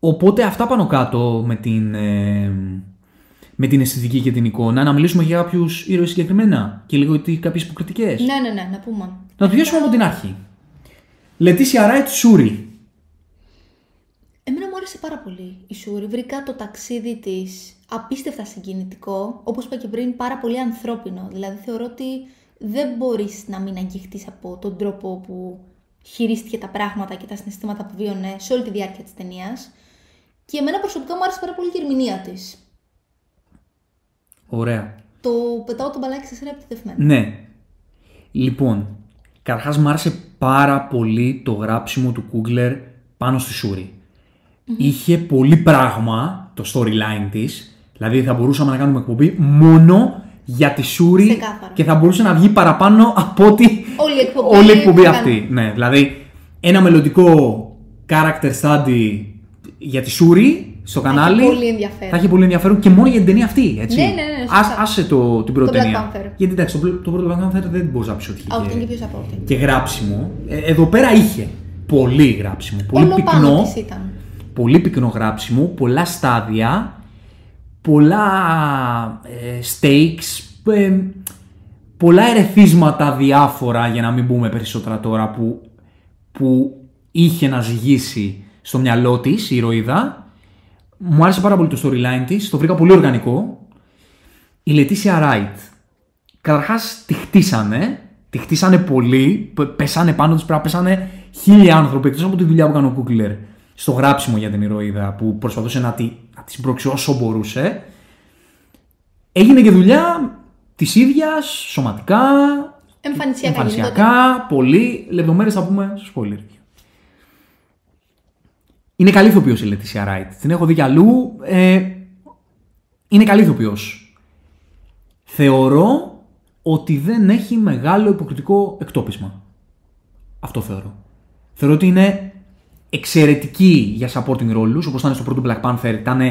Οπότε αυτά πάνω κάτω με την, ε, με την αισθητική και την εικόνα. Να μιλήσουμε για κάποιους ήρωες συγκεκριμένα και λίγο για κάποιες υποκριτικές. Ναι, ναι, ναι, να πούμε. Να το πιάσουμε από την αρχή. Λετήσια Ράιτ Σούρι. Εμένα μου άρεσε πάρα πολύ η Σούρη. Βρήκα το ταξίδι της απίστευτα συγκινητικό, όπως είπα και πριν, πάρα πολύ ανθρώπινο. Δηλαδή θεωρώ ότι δεν μπορείς να μην αγγιχτείς από τον τρόπο που χειρίστηκε τα πράγματα και τα συναισθήματα που βίωνε σε όλη τη διάρκεια της ταινίας. Και εμένα προσωπικά μου άρεσε πάρα πολύ η ερμηνεία της. Ωραία. Το πετάω το μπαλάκι σε σένα επιτεθειμένο. Ναι. Λοιπόν, καταρχάς μου άρεσε πάρα πολύ το γράψιμο του Κούγκλερ πάνω στη σουρη Είχε πολύ πράγμα το storyline της. Δηλαδή θα μπορούσαμε να κάνουμε εκπομπή μόνο για τη Σούρη Ξεκάθαρα. και θα μπορούσε να βγει παραπάνω από ότι Όλη η εκπομπή όλη η εκπομπή θα αυτή. Ναι, δηλαδή ένα μελλοντικό character study για τη Σούρη στο κανάλι. πολύ ενδιαφέρον. Θα έχει πολύ ενδιαφέρον και μόνο για την ταινία αυτή. Έτσι. Ναι, ναι, ναι, σωστά. Ας- άσε το, την πρώτη Το Black ταινία. Panther. Γιατί εντάξει, το, το πρώτο Black Panther δεν μπορείς να πεις ότι Α, όχι, είχε ήταν και πιο σαπότη. και γράψιμο. Ε, εδώ πέρα είχε πολύ γράψιμο. Πολύ Όλο πάνω πυκνό. της ήταν. Πολύ πυκνό γράψιμο. Πολλά στάδια. Πολλά ε, stakes. ε, πολλά ερεθίσματα διάφορα για να μην πούμε περισσότερα τώρα που, που είχε να ζυγίσει στο μυαλό της η ηρωίδα. Μου άρεσε πάρα πολύ το storyline της, το βρήκα πολύ οργανικό. Η Λετήσια Ράιτ. Καταρχάς τη χτίσανε, τη χτίσανε πολύ, π- πέσανε πάνω της, πρέπει να πέσανε χίλιοι άνθρωποι εκτός από τη δουλειά που έκανε ο Κούκλερ στο γράψιμο για την ηρωίδα που προσπαθούσε να τη, να τη συμπρώξει όσο μπορούσε. Έγινε και δουλειά της ίδιας, σωματικά, Εμφανισιακά, εμφανισιακά, πολύ. Λεπτομέρειες θα πούμε στο spoiler. Είναι καλή ηθοποιός η Λετήσια Ράιτ. Την έχω δει κι αλλού. Ε, είναι καλή ηθοποιός. Θεωρώ ότι δεν έχει μεγάλο υποκριτικό εκτόπισμα. Αυτό θεωρώ. Θεωρώ ότι είναι εξαιρετική για supporting roles, όπως ήταν στο πρώτο Black Panther, ήταν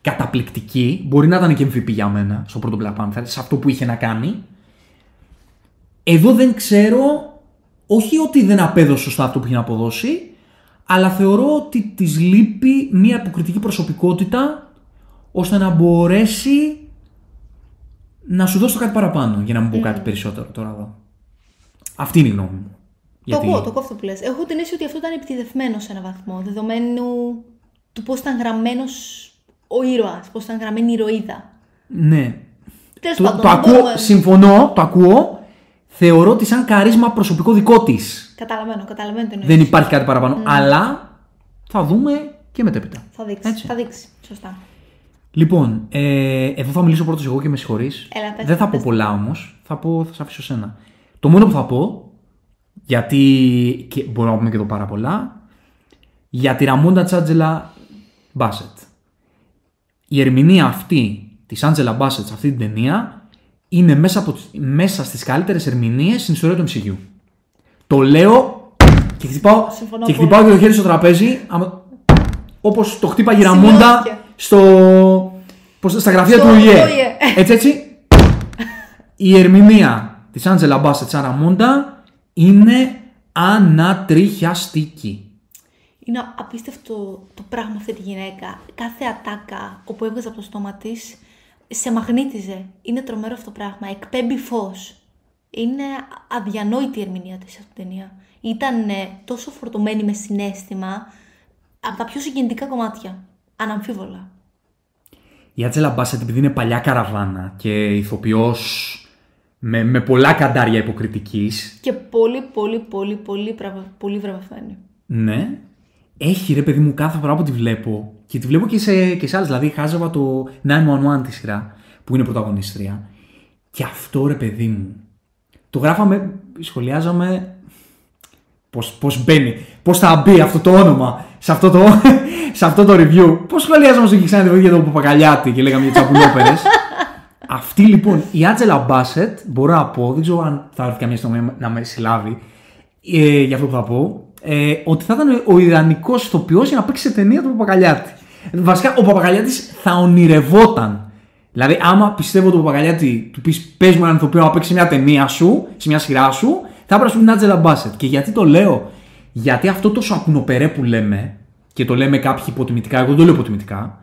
καταπληκτική. Μπορεί να ήταν και MVP για μένα στο πρώτο Black Panther, σε αυτό που είχε να κάνει. Εδώ δεν ξέρω, όχι ότι δεν απέδωσε σωστά αυτό που είχε να αποδώσει, αλλά θεωρώ ότι της λείπει μια υποκριτική προσωπικότητα ώστε να μπορέσει να σου δώσω κάτι παραπάνω για να μην πω κάτι περισσότερο τώρα εδώ. Αυτή είναι η γνώμη μου. Το ακούω, το ακούω αυτό που λες. Έχω την αίσθηση ότι αυτό ήταν επιτιδευμένο σε έναν βαθμό, δεδομένου του πώς ήταν γραμμένος ο ήρωας, πώς ήταν γραμμένη η ηρωίδα. Ναι. Τέλος Το, πάντων, το δεν ακούω, μπορούμε- συμφωνώ, το ακούω. Θεωρώ ότι σαν καρίσμα προσωπικό δικό της Καταλαβαίνω, καταλαβαίνω την δεν υπάρχει κάτι παραπάνω. Αλλά θα δούμε και μετέπειτα. Θα δείξεις, Έτσι. θα δείξεις. Σωστά. Λοιπόν, ε, εδώ θα μιλήσω πρώτος εγώ και με συγχωρείς. Έλα, πες, Δεν θα πες. πω πολλά όμως. Θα, πω, θα σε αφήσω σένα. Το μόνο που θα πω, γιατί. και μπορούμε να πούμε και εδώ πάρα πολλά, για τη Ραμόντα Τσάντζελα Μπάσετ. Η ερμηνεία αυτή της Άντζελα Μπάσετ σε αυτή την ταινία είναι μέσα, από, τις- μέσα στις καλύτερες ερμηνείες στην ιστορία του MCU. Το λέω και χτυπάω, Συμφωνώ και, πολύ. χτυπάω και το χέρι στο τραπέζι άμα- όπως το χτύπαγε η Ραμόντα Σημειώθηκε. στο, πώς, στα γραφεία Στο του ΟΗΕ. ΟΗΕ. Έτσι έτσι. Η ερμηνεία της Άντζελα Μπάσετ σαν Ραμόντα είναι ανατριχιαστική. Είναι απίστευτο το πράγμα αυτή τη γυναίκα. Κάθε ατάκα όπου έβγαζε από το στόμα της σε μαγνήτιζε. Είναι τρομερό αυτό το πράγμα. Εκπέμπει φως. Είναι αδιανόητη η ερμηνεία της σε αυτήν την ταινία. ήταν ε, τόσο φορτωμένη με συνέστημα από τα πιο συγκινητικά κομμάτια. Αναμφίβολα. Η Άτζελα Μπάσετ, επειδή είναι παλιά καραβάνα και ηθοποιός με, με πολλά καντάρια υποκριτικής, Και πολύ, πολύ, πολύ, πολύ, βραβε- πολύ βραβευμένη. ναι, έχει ρε παιδί μου κάθε φορά που τη βλέπω και τη βλέπω και σε, και σε άλλες, δηλαδή χάζευα το 911 τη σειρά που είναι πρωταγωνίστρια και αυτό ρε παιδί μου, το γράφαμε, σχολιάζαμε πώς, πώς μπαίνει, πώς θα μπει αυτό το όνομα σε αυτό το, σε αυτό το review. Πώς σχολιάζαμε στο Κιξάνι για τον Παπακαλιάτη και λέγαμε για τις αμπουλόπερες. Αυτή λοιπόν, η Άτζελα Μπάσετ, μπορώ να πω, δεν ξέρω αν θα έρθει καμία στιγμή να με συλλάβει ε, για αυτό που θα πω, ε, ότι θα ήταν ο ιδανικός ηθοποιός για να παίξει σε ταινία του Παπακαλιάτη. Βασικά, ο Παπακαλιάτης θα ονειρευόταν. Δηλαδή, άμα πιστεύω τον Παπακαλιάτη, του πεις πες μου έναν ηθοποιό να παίξει σε μια ταινία σου, σε μια σειρά σου, θα έπρεπε να σου πει την Άτζελα Μπάσετ. Και γιατί το λέω, Γιατί αυτό το σακουνοπερέ που λέμε, και το λέμε κάποιοι υποτιμητικά, εγώ δεν το λέω υποτιμητικά,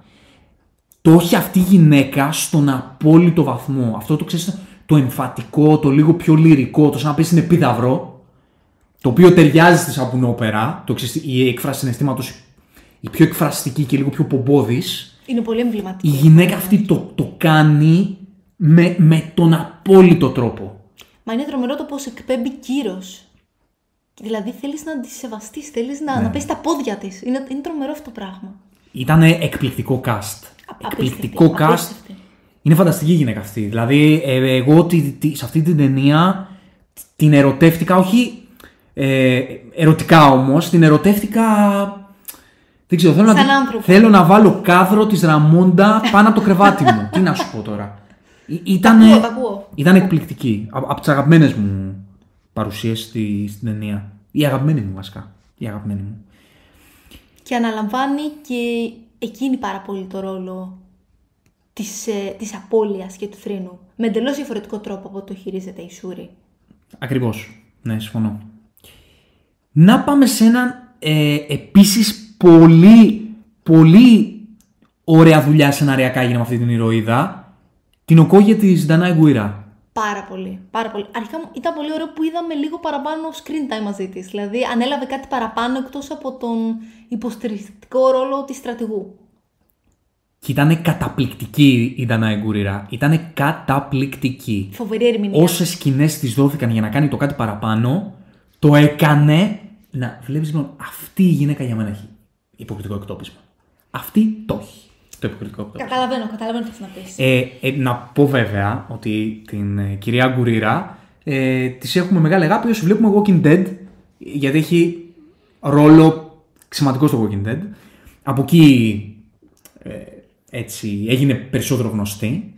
το έχει αυτή η γυναίκα στον απόλυτο βαθμό. Αυτό το ξέρεις, το εμφατικό, το λίγο πιο λυρικό, το σαν να πεις στην επίδαυρο, το οποίο ταιριάζει στη σαπουνόπερα, το ξέρεις, η έκφραση συναισθήματο η πιο εκφραστική και λίγο πιο πομπόδης, Είναι πολύ η εμβληματική. γυναίκα αυτή το, το κάνει με, με τον απόλυτο τρόπο. Μα είναι τρομερό το πώς εκπέμπει κύρος. Δηλαδή θέλεις να τη σεβαστείς, θέλεις να, Ναι. να πέσεις τα πόδια της. Είναι, είναι τρομερό αυτό το πράγμα. Ήταν εκπληκτικό cast. Α- εκπληκτικό απίστευτη, cast. απίστευτη. Είναι φανταστική η γυναίκα αυτή. Δηλαδή, ε, εγώ τη, τη- σε αυτή την ταινία την ερωτεύτηκα, όχι ε, ερωτικά όμως, την ερωτεύτηκα. Δεν ξέρω, θέλω, Σαν να, άνθρωπο. θέλω να βάλω κάδρο της Ραμόντα πάνω από το κρεβάτι μου. Τι να σου πω τώρα. Ήταν, ακούω, τα ακούω. ήταν εκπληκτική. Από, από τις αγαπημένες μου παρουσίες στη, στην ταινία. Η αγαπημένη μου βασικά. Η αγαπημένη μου. Και αναλαμβάνει και εκείνη πάρα πολύ το ρόλο της, ε, της απώλειας και του θρήνου. Με εντελώς διαφορετικό τρόπο από το χειρίζεται η Σούρη. Ακριβώς. Ναι, συμφωνώ. Να πάμε σε έναν ε, επίσης πολύ, πολύ ωραία δουλειά σεναριακά έγινε με αυτή την ηρωίδα. Την οκόγια της Ντανάη Γκουίρα. Πάρα πολύ, πάρα πολύ. Αρχικά μου ήταν πολύ ωραίο που είδαμε λίγο παραπάνω screen time μαζί της. Δηλαδή ανέλαβε κάτι παραπάνω εκτός από τον υποστηρικτικό ρόλο της στρατηγού. Και ήταν καταπληκτική η Ντανάη Γκουίρα. Ήταν καταπληκτική. Φοβερή ερμηνεία. Όσες σκηνές της δόθηκαν για να κάνει το κάτι παραπάνω, το έκανε. Να βλέπεις λοιπόν, αυτή η γυναίκα για μένα έχει υποκριτικό εκτόπισμα. Αυτή το έχει. Το υποκριτικό εκτόπισμα. Καταλαβαίνω, καταλαβαίνω τι θες να πεις. Ε, ε, να πω βέβαια ότι την ε, κυρία Γκουρίρα ε, της έχουμε μεγάλη αγάπη όσο βλέπουμε Walking Dead γιατί έχει ρόλο σημαντικό στο Walking Dead. Από εκεί ε, έτσι έγινε περισσότερο γνωστή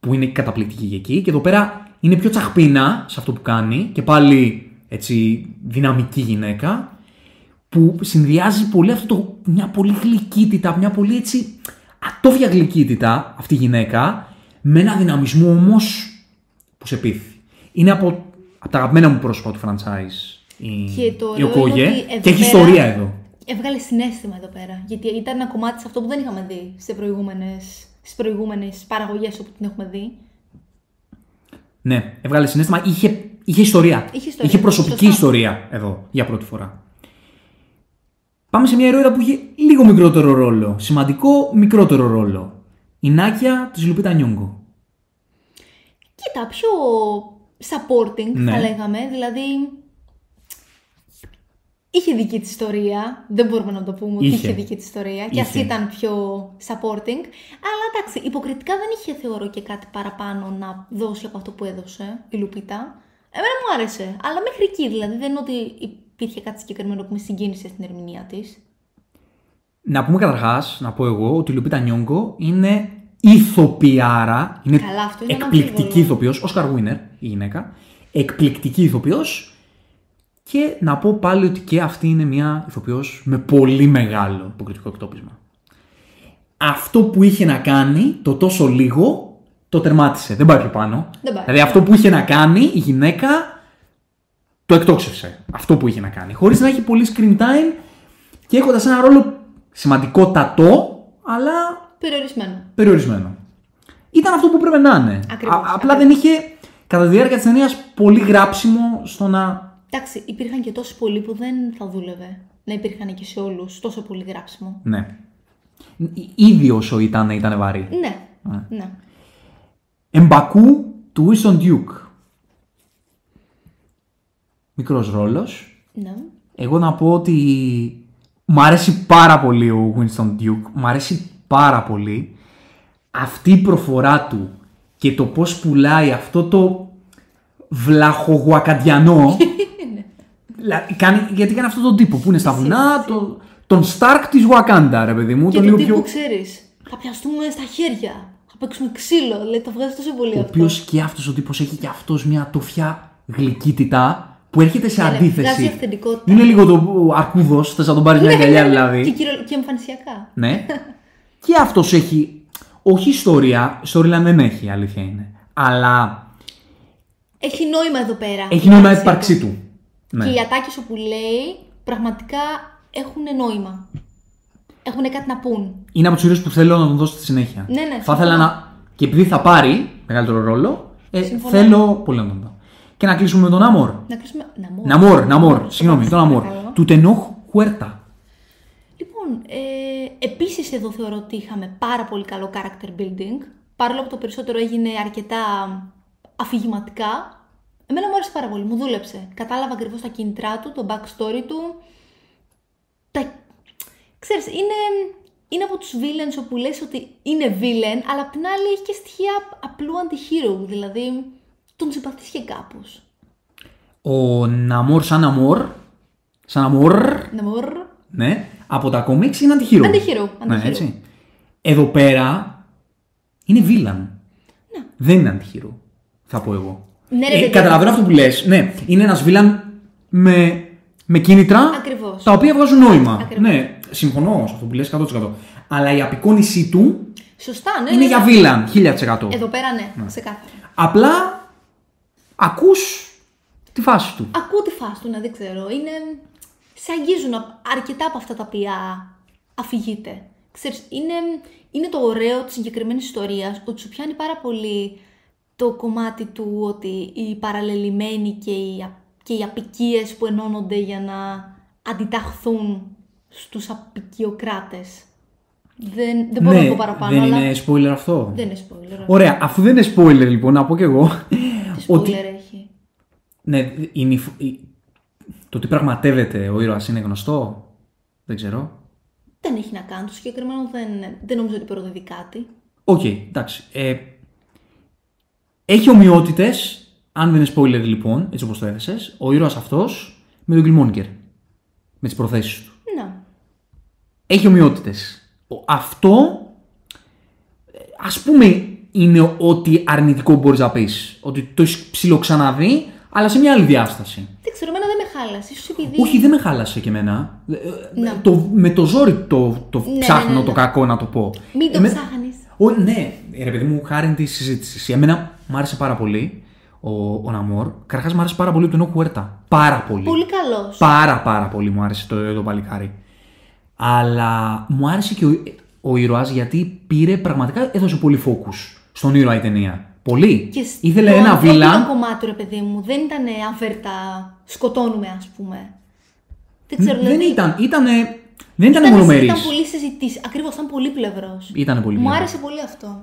που είναι καταπληκτική και εκεί και εδώ πέρα είναι πιο τσαχπίνα σε αυτό που κάνει και πάλι έτσι δυναμική γυναίκα που συνδυάζει πολύ αυτό το, μια πολύ γλυκύτητα, μια πολύ έτσι ατόφια γλυκύτητα αυτή η γυναίκα με ένα δυναμισμό όμως που σε πείθει. Είναι από, από τα αγαπημένα μου πρόσωπα του franchise η, Και το η ωραίο είναι Οκόγε ότι εδώ και έχει πέρα- ιστορία εδώ. Έβγαλε συνέστημα εδώ πέρα. Γιατί ήταν ένα κομμάτι σε αυτό που δεν είχαμε δει σε προηγούμενες, στις προηγούμενες παραγωγές όπου την έχουμε δει. Ναι, έβγαλε συνέστημα, είχε, είχε ιστορία. Είχε ιστορία, προσωπική σωστά. ιστορία εδώ για πρώτη φορά. Πάμε σε μια ηρωίδα που είχε λίγο μικρότερο ρόλο. Σημαντικό μικρότερο ρόλο. Η Νάκια της Λουπίτα Νιόγκο. Κοίτα, πιο supporting Ναι. θα λέγαμε. Δηλαδή, είχε δική της ιστορία. Δεν μπορούμε να το πούμε ότι Είχε. είχε δική της ιστορία. Και Είχε. αυτή ήταν πιο supporting. Αλλά εντάξει, υποκριτικά δεν είχε θεωρώ και κάτι παραπάνω να δώσει από αυτό που έδωσε η Λουπίτα. Εμένα μου άρεσε. Αλλά μέχρι εκεί δηλαδή. Δεν είναι ότι υπήρχε κάτι συγκεκριμένο που με συγκίνησε στην ερμηνεία της. Να πούμε καταρχάς, να πω εγώ, ότι η Λουπίτα Νιόγκο είναι ηθοποιάρα. Είναι Καλά, αυτό είναι εκπληκτική αναμφίβολο. ηθοποιός. Oscar winner η γυναίκα. Εκπληκτική ηθοποιός. Και να πω πάλι ότι και αυτή είναι μια ηθοποιός με πολύ μεγάλο υποκριτικό εκτόπισμα. Αυτό που είχε να κάνει, το τόσο λίγο, το τερμάτισε. Δεν πάει πιο πάνω. Δεν πάει. Δηλαδή αυτό που είχε να κάνει η γυναίκα το εκτόξευσε. Αυτό που είχε να κάνει. Χωρίς να έχει πολύ screen time και έχοντας ένα ρόλο σημαντικότατο, αλλά Περιορισμένο. περιορισμένο. Ήταν αυτό που πρέπει να είναι. Ακριβώς, απλά δεν είχε κατά τη διάρκεια της ταινίας πολύ γράψιμο στο να εντάξει, υπήρχαν και τόσοι πολλοί που δεν θα δούλευε να υπήρχαν και σε όλους τόσο πολύ γράψιμο. Ναι. Ήδη όσο ήταν, ήταν βαρύ. Ναι, ναι. Εμπακού του Winston Duke. Μικρός ρόλος. ναι. Εγώ να πω ότι μου αρέσει πάρα πολύ ο Winston Duke. Μου αρέσει πάρα πολύ αυτή η προφορά του και το πώς πουλάει αυτό το βλαχογουακαντιανό. Δηλαδή, κάνει, γιατί κάνει αυτόν τον τύπο που είναι στα βουνά, το, τον Σταρκ της Wakanda, ρε παιδί μου. Και τον το λίγο τύπο πιο... ξέρεις, θα πιαστούμε στα χέρια, θα παίξουμε ξύλο, δηλαδή το βγάζει τόσο πολύ Ο αυτό. οποίος και αυτός ο τύπος έχει και αυτός μια τοφιά γλυκύτητα που έρχεται σε Ναι, ναι, αντίθεση. βγάζει αυθεντικότητα. Είναι λίγο το αρκούδος, θε να τον πάρει μια Ναι, αγκαλιά ναι, ναι, δηλαδή. Και, κυρο- και εμφανισιακά. Ναι. και αυτός έχει. Όχι ιστορία, storyline δεν έχει, η αλήθεια είναι. Αλλά Έχει νόημα εδώ πέρα. έχει νόημα η η ύπαρξή του. Ναι. Και οι ατάκες όπου λέει πραγματικά έχουν νόημα. Έχουν κάτι να πούν. Είναι από τους ήρωες που θέλω να τον δώσω στη συνέχεια. Ναι, ναι, Θα συμφωνώ. ήθελα να. Και επειδή θα πάρει μεγαλύτερο ρόλο, ε, Συμφωνώ. θέλω πολύ να τον δω. Και να κλείσουμε με τον Άμορ. Να κλείσουμε. Να μου. Ναμόρ, Ναμόρ, συγγνώμη, τον Αμόρ. Παρακαλώ. Του Τενόχ Χουέρτα. Λοιπόν, ε, επίσης εδώ θεωρώ ότι είχαμε πάρα πολύ καλό character building. Παρόλο που το περισσότερο έγινε αρκετά αφηγηματικά. Εμένα μου άρεσε πάρα πολύ, μου δούλεψε. Κατάλαβα ακριβώς τα κίνητρά του, το backstory του. Τα... Ξέρεις, είναι, είναι από τους villains όπου λες ότι είναι villain, αλλά απ' την άλλη έχει και στοιχεία απλού anti-hero, δηλαδή τον συμπαθείς και κάπως. Ο Ναμόρ σαν Αμόρ. Σαν Αμόρ. Να μωρ, Ναι. Από τα κόμιξ είναι αντιχείρο. Αντιχείρο, Ναι, αντιχείρο. έτσι. Εδώ πέρα είναι βίλαν. Δεν είναι αντιχείρο. Θα πω εγώ. Ναι, ρε, ε, παιδί. καταλαβαίνω αυτό που λες. Ναι, είναι ένας βίλαν με, με κίνητρα Ακριβώς. τα οποία βγάζουν νόημα. Ακριβώς. Ναι, συμφωνώ σε αυτό που λες 100%. Αλλά η απεικόνισή του Σωστά, ναι. είναι ναι, για ναι. βίλαν 1000%. Εδώ πέρα ναι, ξεκάθαρα. Απλά ακούς τη φάση του. Ακούω τη φάση του, ναι, δεν ξέρω. Είναι... Σε αγγίζουν α- αρκετά από αυτά τα οποία αφηγείται. Ξέρεις, είναι, είναι το ωραίο της συγκεκριμένης ιστορίας, ότι σου πιάνει πάρα πολύ το κομμάτι του ότι οι παραλληλημένοι και οι, α- και οι απικίες που ενώνονται για να αντιταχθούν στους απικιοκράτες. Δεν, δεν μπορώ να πω παραπάνω, Ναι, δεν αλλά είναι spoiler αυτό. δεν είναι spoiler. Ωραία, αφού δεν είναι spoiler λοιπόν, να πω κι εγώ. Τι spoiler ότι έχει; ναι, είναι η φ- η- το τι πραγματεύεται ο ήρωας είναι γνωστό; Δεν ξέρω. Δεν έχει να κάνει. Το συγκεκριμένο δεν, δεν νομίζω ότι προδίδει κάτι. Οκ, εντάξει. Ε, έχει ομοιότητες, αν δεν είναι spoiler λοιπόν, έτσι όπως το έθεσες, ο ήρωας αυτός με τον Killmonger. Με τις προθέσεις του. Να. Έχει ομοιότητες. Ο- Αυτό, ε, ας πούμε, είναι ό,τι αρνητικό μπορείς να πεις. Ότι το έχεις ψιλοξαναδεί, αλλά σε μια άλλη διάσταση. Δεν ξέρω, εμένα δεν με χάλασε. Ίσως επειδή. Όχι, δεν με χάλασε και εμένα. Ε, ε, Ναι. Το, με το ζόρι το, το ναι, ψάχνω ναι, ναι. το κακό να το πω. Μην το Εμέ- ψάχνεις. Ω, ναι, ρε παιδί μου, χάρη τη συζήτηση. Εμένα μου άρεσε πάρα πολύ ο, ο Ναμόρ. Καταρχάς μου άρεσε πάρα πολύ το Νο Χουέρτα. Πάρα πολύ. Πολύ καλός. Πάρα πάρα πολύ μου άρεσε το, το παλικάρι. Αλλά μου άρεσε και ο, ο ήρωας γιατί πήρε πραγματικά, έδωσε πολύ focus στον ήρωα η ταινία. Πολύ. Και στο Ήθελε ένα ανθρώπινο βίλαν. κομμάτι, ρε παιδί μου, δεν ήταν αβέρτα σκοτώνουμε, ας πούμε. Δεν ξέρω, Δεν δηλαδή, ήταν, ήτανε, δεν ήταν ήταν, μονομερής. ήταν πολύ συζητήσει. Ακριβώς, ήταν πολύ πλευρός. Ήτανε πολύ Μου πλευρός. άρεσε πολύ αυτό.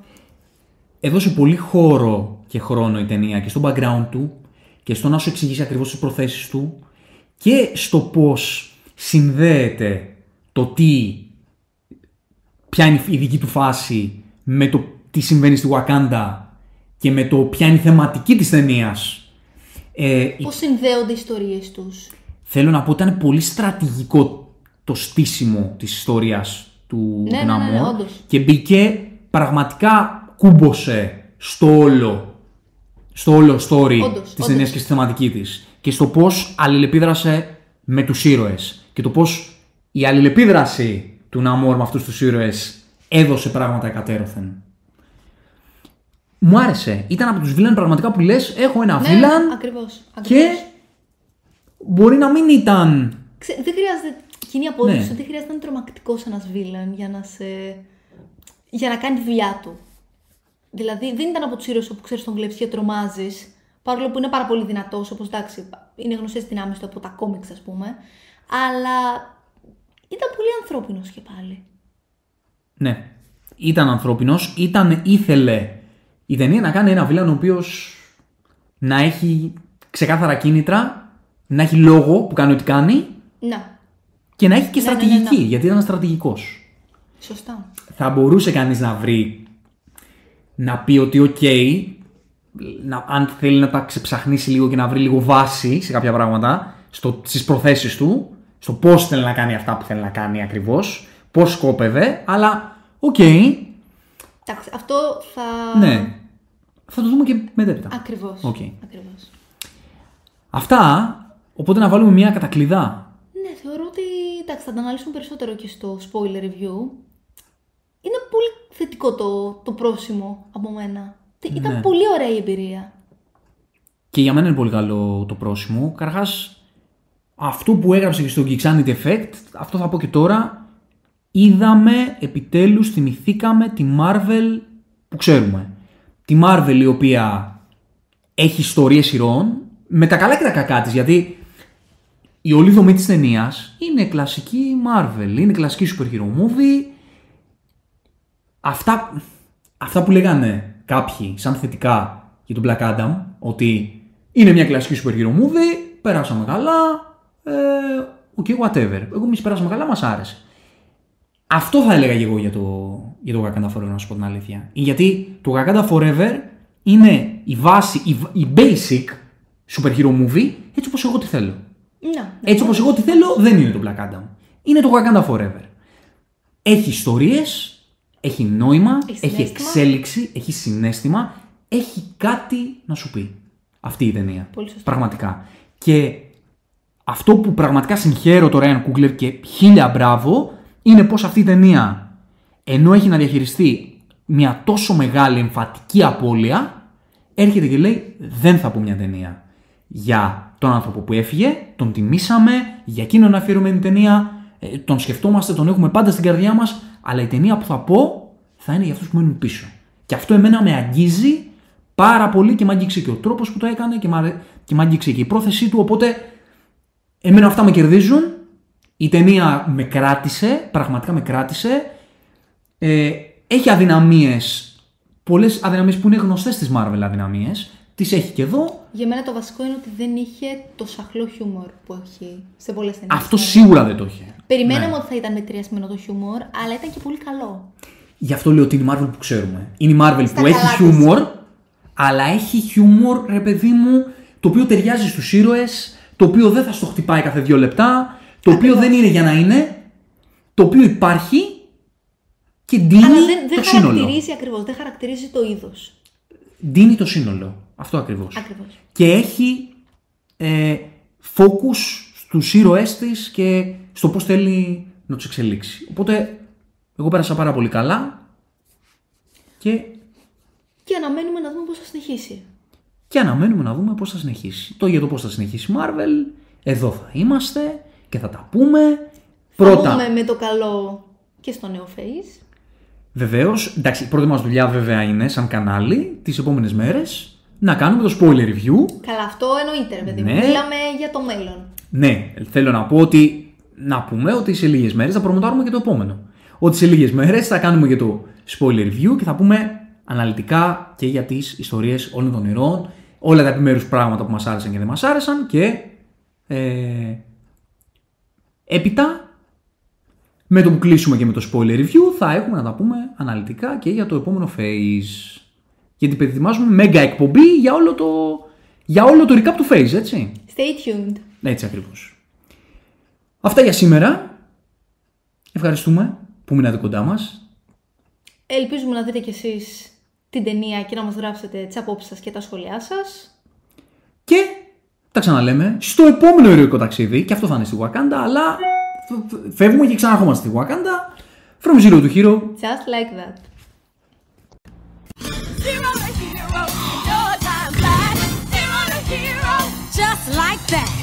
έδωσε πολύ χώρο και χρόνο η ταινία και στο background του και στο να σου εξηγήσει ακριβώς τις προθέσεις του και στο πώς συνδέεται το τι, ποια είναι η δική του φάση με το τι συμβαίνει στη Wakanda και με το ποια είναι η θεματική της ταινίας. Ε, η- Πώς συνδέονται οι ιστορίες τους; θέλω να πω ότι ήταν πολύ στρατηγικό το στήσιμο της ιστορίας του, Ναι, του ναι, ναι, ναι, Namor όντως. και μπήκε πραγματικά κούμποσε στο όλο στο όλο story Όντως, της όντως. ταινίας και στη θεματική της και στο πώς αλληλεπίδρασε με τους ήρωες και το πώς η αλληλεπίδραση του Namor με αυτούς τους ήρωες έδωσε πράγματα εκατέρωθεν. Μου άρεσε. Ήταν από τους βίλαν πραγματικά που λες έχω ένα Ναι, βίλαν ακριβώς. και μπορεί να μην ήταν δεν χρειάζεται. Κοινή απόδειξη Ναι. ότι δεν χρειάζεται να είναι τρομακτικός ένας βίλαν για να, σε... για να κάνει τη δουλειά του. Δηλαδή δεν ήταν από τους ήρωες όπου ξέρεις τον βλέπει και τρομάζεις, παρόλο που είναι πάρα πολύ δυνατός, όπως εντάξει, είναι γνωστές δυνάμεις του από τα κόμιξ, ας πούμε. Αλλά ήταν πολύ ανθρώπινος και πάλι. Ναι. Ήταν ανθρώπινος, ήταν, ήθελε η ταινία να κάνει ένα βίλαν ο οποίος να έχει ξεκάθαρα κίνητρα, να έχει λόγο που κάνει ό,τι κάνει Να, και να έχει και Ναι, ναι, ναι, στρατηγική, ναι. γιατί ήταν στρατηγικός. σωστά. Θα μπορούσε κανείς να βρει να πει ότι οκ, να, αν θέλει να τα ξεψαχνίσει λίγο και να βρει λίγο βάση σε κάποια πράγματα, στο, στις προθέσεις του, στο πώς θέλει να κάνει αυτά που θέλει να κάνει ακριβώς, πώς σκόπευε, αλλά οκ, Εντάξει, αυτό θα... ναι, θα το δούμε και μετέπειτα. Ακριβώς. Οκ. Ακριβώς. Αυτά, οπότε να βάλουμε μια κατακλειδά. Ναι, θεωρώ ότι εντάξει, θα τα αναλύσουμε περισσότερο και στο spoiler review. Είναι πολύ θετικό το, το πρόσημο από μένα. Τι- Ήταν Ναι. πολύ ωραία η εμπειρία. Και για μένα είναι πολύ καλό το πρόσημο. Καταρχάς, αυτό που έγραψε και στο Geeksanity Effect, αυτό θα πω και τώρα, είδαμε, επιτέλους θυμηθήκαμε τη Marvel που ξέρουμε. Τη Marvel η οποία έχει ιστορίες ηρώων, με τα καλά και τα κακά της, γιατί η όλη δομή της ταινίας είναι κλασική Marvel, είναι κλασική super hero movie. Αυτά, αυτά που λέγανε κάποιοι σαν θετικά για τον Black Adam, ότι είναι μια κλασική super hero movie, περάσαμε καλά, ε, ok, whatever. Εγώ εμείς περάσαμε καλά, μας άρεσε. Αυτό θα έλεγα και εγώ για το, για το Wakanda Forever, να σου πω την αλήθεια. Γιατί το Wakanda Forever είναι η βάση, η, η basic super hero movie, έτσι όπως εγώ τη θέλω. Να, Έτσι όπως εγώ τη θέλω, δεν είναι το Black Adam. Είναι το Wakanda Forever. Έχει ιστορίες, έχει νόημα, Έχει έχει, συναίσθημα. εξέλιξη, έχει συνέστημα, έχει κάτι να σου πει αυτή η ταινία. Πολύ σωστά. Πραγματικά. Και αυτό που πραγματικά συγχαίρω το Ryan Coogler και χίλια μπράβο είναι πως αυτή η ταινία ενώ έχει να διαχειριστεί μια τόσο μεγάλη εμφατική απώλεια έρχεται και λέει δεν θα πω μια ταινία για τον άνθρωπο που έφυγε, τον τιμήσαμε, για εκείνον αφιερωμένη ταινία, ε, τον σκεφτόμαστε, τον έχουμε πάντα στην καρδιά μας, αλλά η ταινία που θα πω θα είναι για αυτούς που μένουν πίσω. Και αυτό εμένα με αγγίζει πάρα πολύ και μ' αγγίξει και ο τρόπος που το έκανε και μ' αρέ- και μ' αγγίξει και η πρόθεσή του, οπότε εμένα αυτά με κερδίζουν. Η ταινία με κράτησε, πραγματικά με κράτησε. Ε, έχει αδυναμίες, πολλές αδυναμίες που είναι γνωστές στις Marvel αδυναμίες. Τις έχει και εδώ. Για μένα το βασικό είναι ότι δεν είχε το σαχλό χιούμορ που έχει σε πολλές ταινίες. Αυτό σίγουρα δεν το είχε. Περιμέναμε Ναι. ότι θα ήταν μετριασμένο το χιούμορ, αλλά ήταν και πολύ καλό. Γι' αυτό λέω ότι είναι η Marvel που ξέρουμε. Είναι η Marvel Στα που έχει καλά της. χιούμορ, αλλά έχει χιούμορ, ρε παιδί μου, το οποίο ταιριάζει στους ήρωες, το οποίο δεν θα στο χτυπάει κάθε δύο λεπτά, το οποίο δεν είναι για να είναι, το οποίο υπάρχει και ντύνει αλλά δεν, δεν το σύνολο. χαρακτηρίζει ακριβώς, δεν χαρακτηρίζει το είδος. Ντύνει το σύνολο. Αυτό ακριβώς. Ακριβώς. Και έχει ε, focus στους ήρωές της και στο πώς θέλει να τους εξελίξει. Οπότε, εγώ πέρασα πάρα πολύ καλά και Και αναμένουμε να δούμε πώς θα συνεχίσει. Και αναμένουμε να δούμε πώς θα συνεχίσει. Το για το πώς θα συνεχίσει η Marvel, εδώ θα είμαστε και θα τα πούμε. Πρώτα, Θα δούμε με το καλό και στο νέο face. βεβαίως, εντάξει, η πρώτη μας δουλειά βέβαια είναι σαν κανάλι τις επόμενες μέρες να κάνουμε το spoiler review. Καλά, αυτό εννοείται, ρε παιδί μου. Ναι. Μιλάμε για το μέλλον. Ναι, θέλω να πω ότι να πούμε ότι σε λίγες μέρες θα προμοτάρουμε και το επόμενο. Ότι σε λίγες μέρες θα κάνουμε και το spoiler review και θα πούμε αναλυτικά και για τις ιστορίες όλων των ηρώων, όλα τα επιμέρους πράγματα που μας άρεσαν και δεν μας άρεσαν και ε, έπειτα με το που κλείσουμε και με το spoiler review θα έχουμε να τα πούμε αναλυτικά και για το επόμενο phase. Γιατί προετοιμάζουμε μέγα εκπομπή για όλο το, για όλο το recap του phase, έτσι. Stay tuned. Έτσι ακριβώς. Αυτά για σήμερα. Ευχαριστούμε που μείνατε κοντά μας. Ελπίζουμε να δείτε κι εσείς την ταινία και να μας γράψετε τις απόψεις σας και τα σχόλιά σας. Και τα ξαναλέμε στο επόμενο ηρωικό ταξίδι. Και αυτό θα είναι στη Wakanda, αλλά φ- φ- φεύγουμε και ξαναρχόμαστε στη Wakanda. From Zero to Hero. Just like that. Zero to hero, your time flies. Zero to hero, just like that.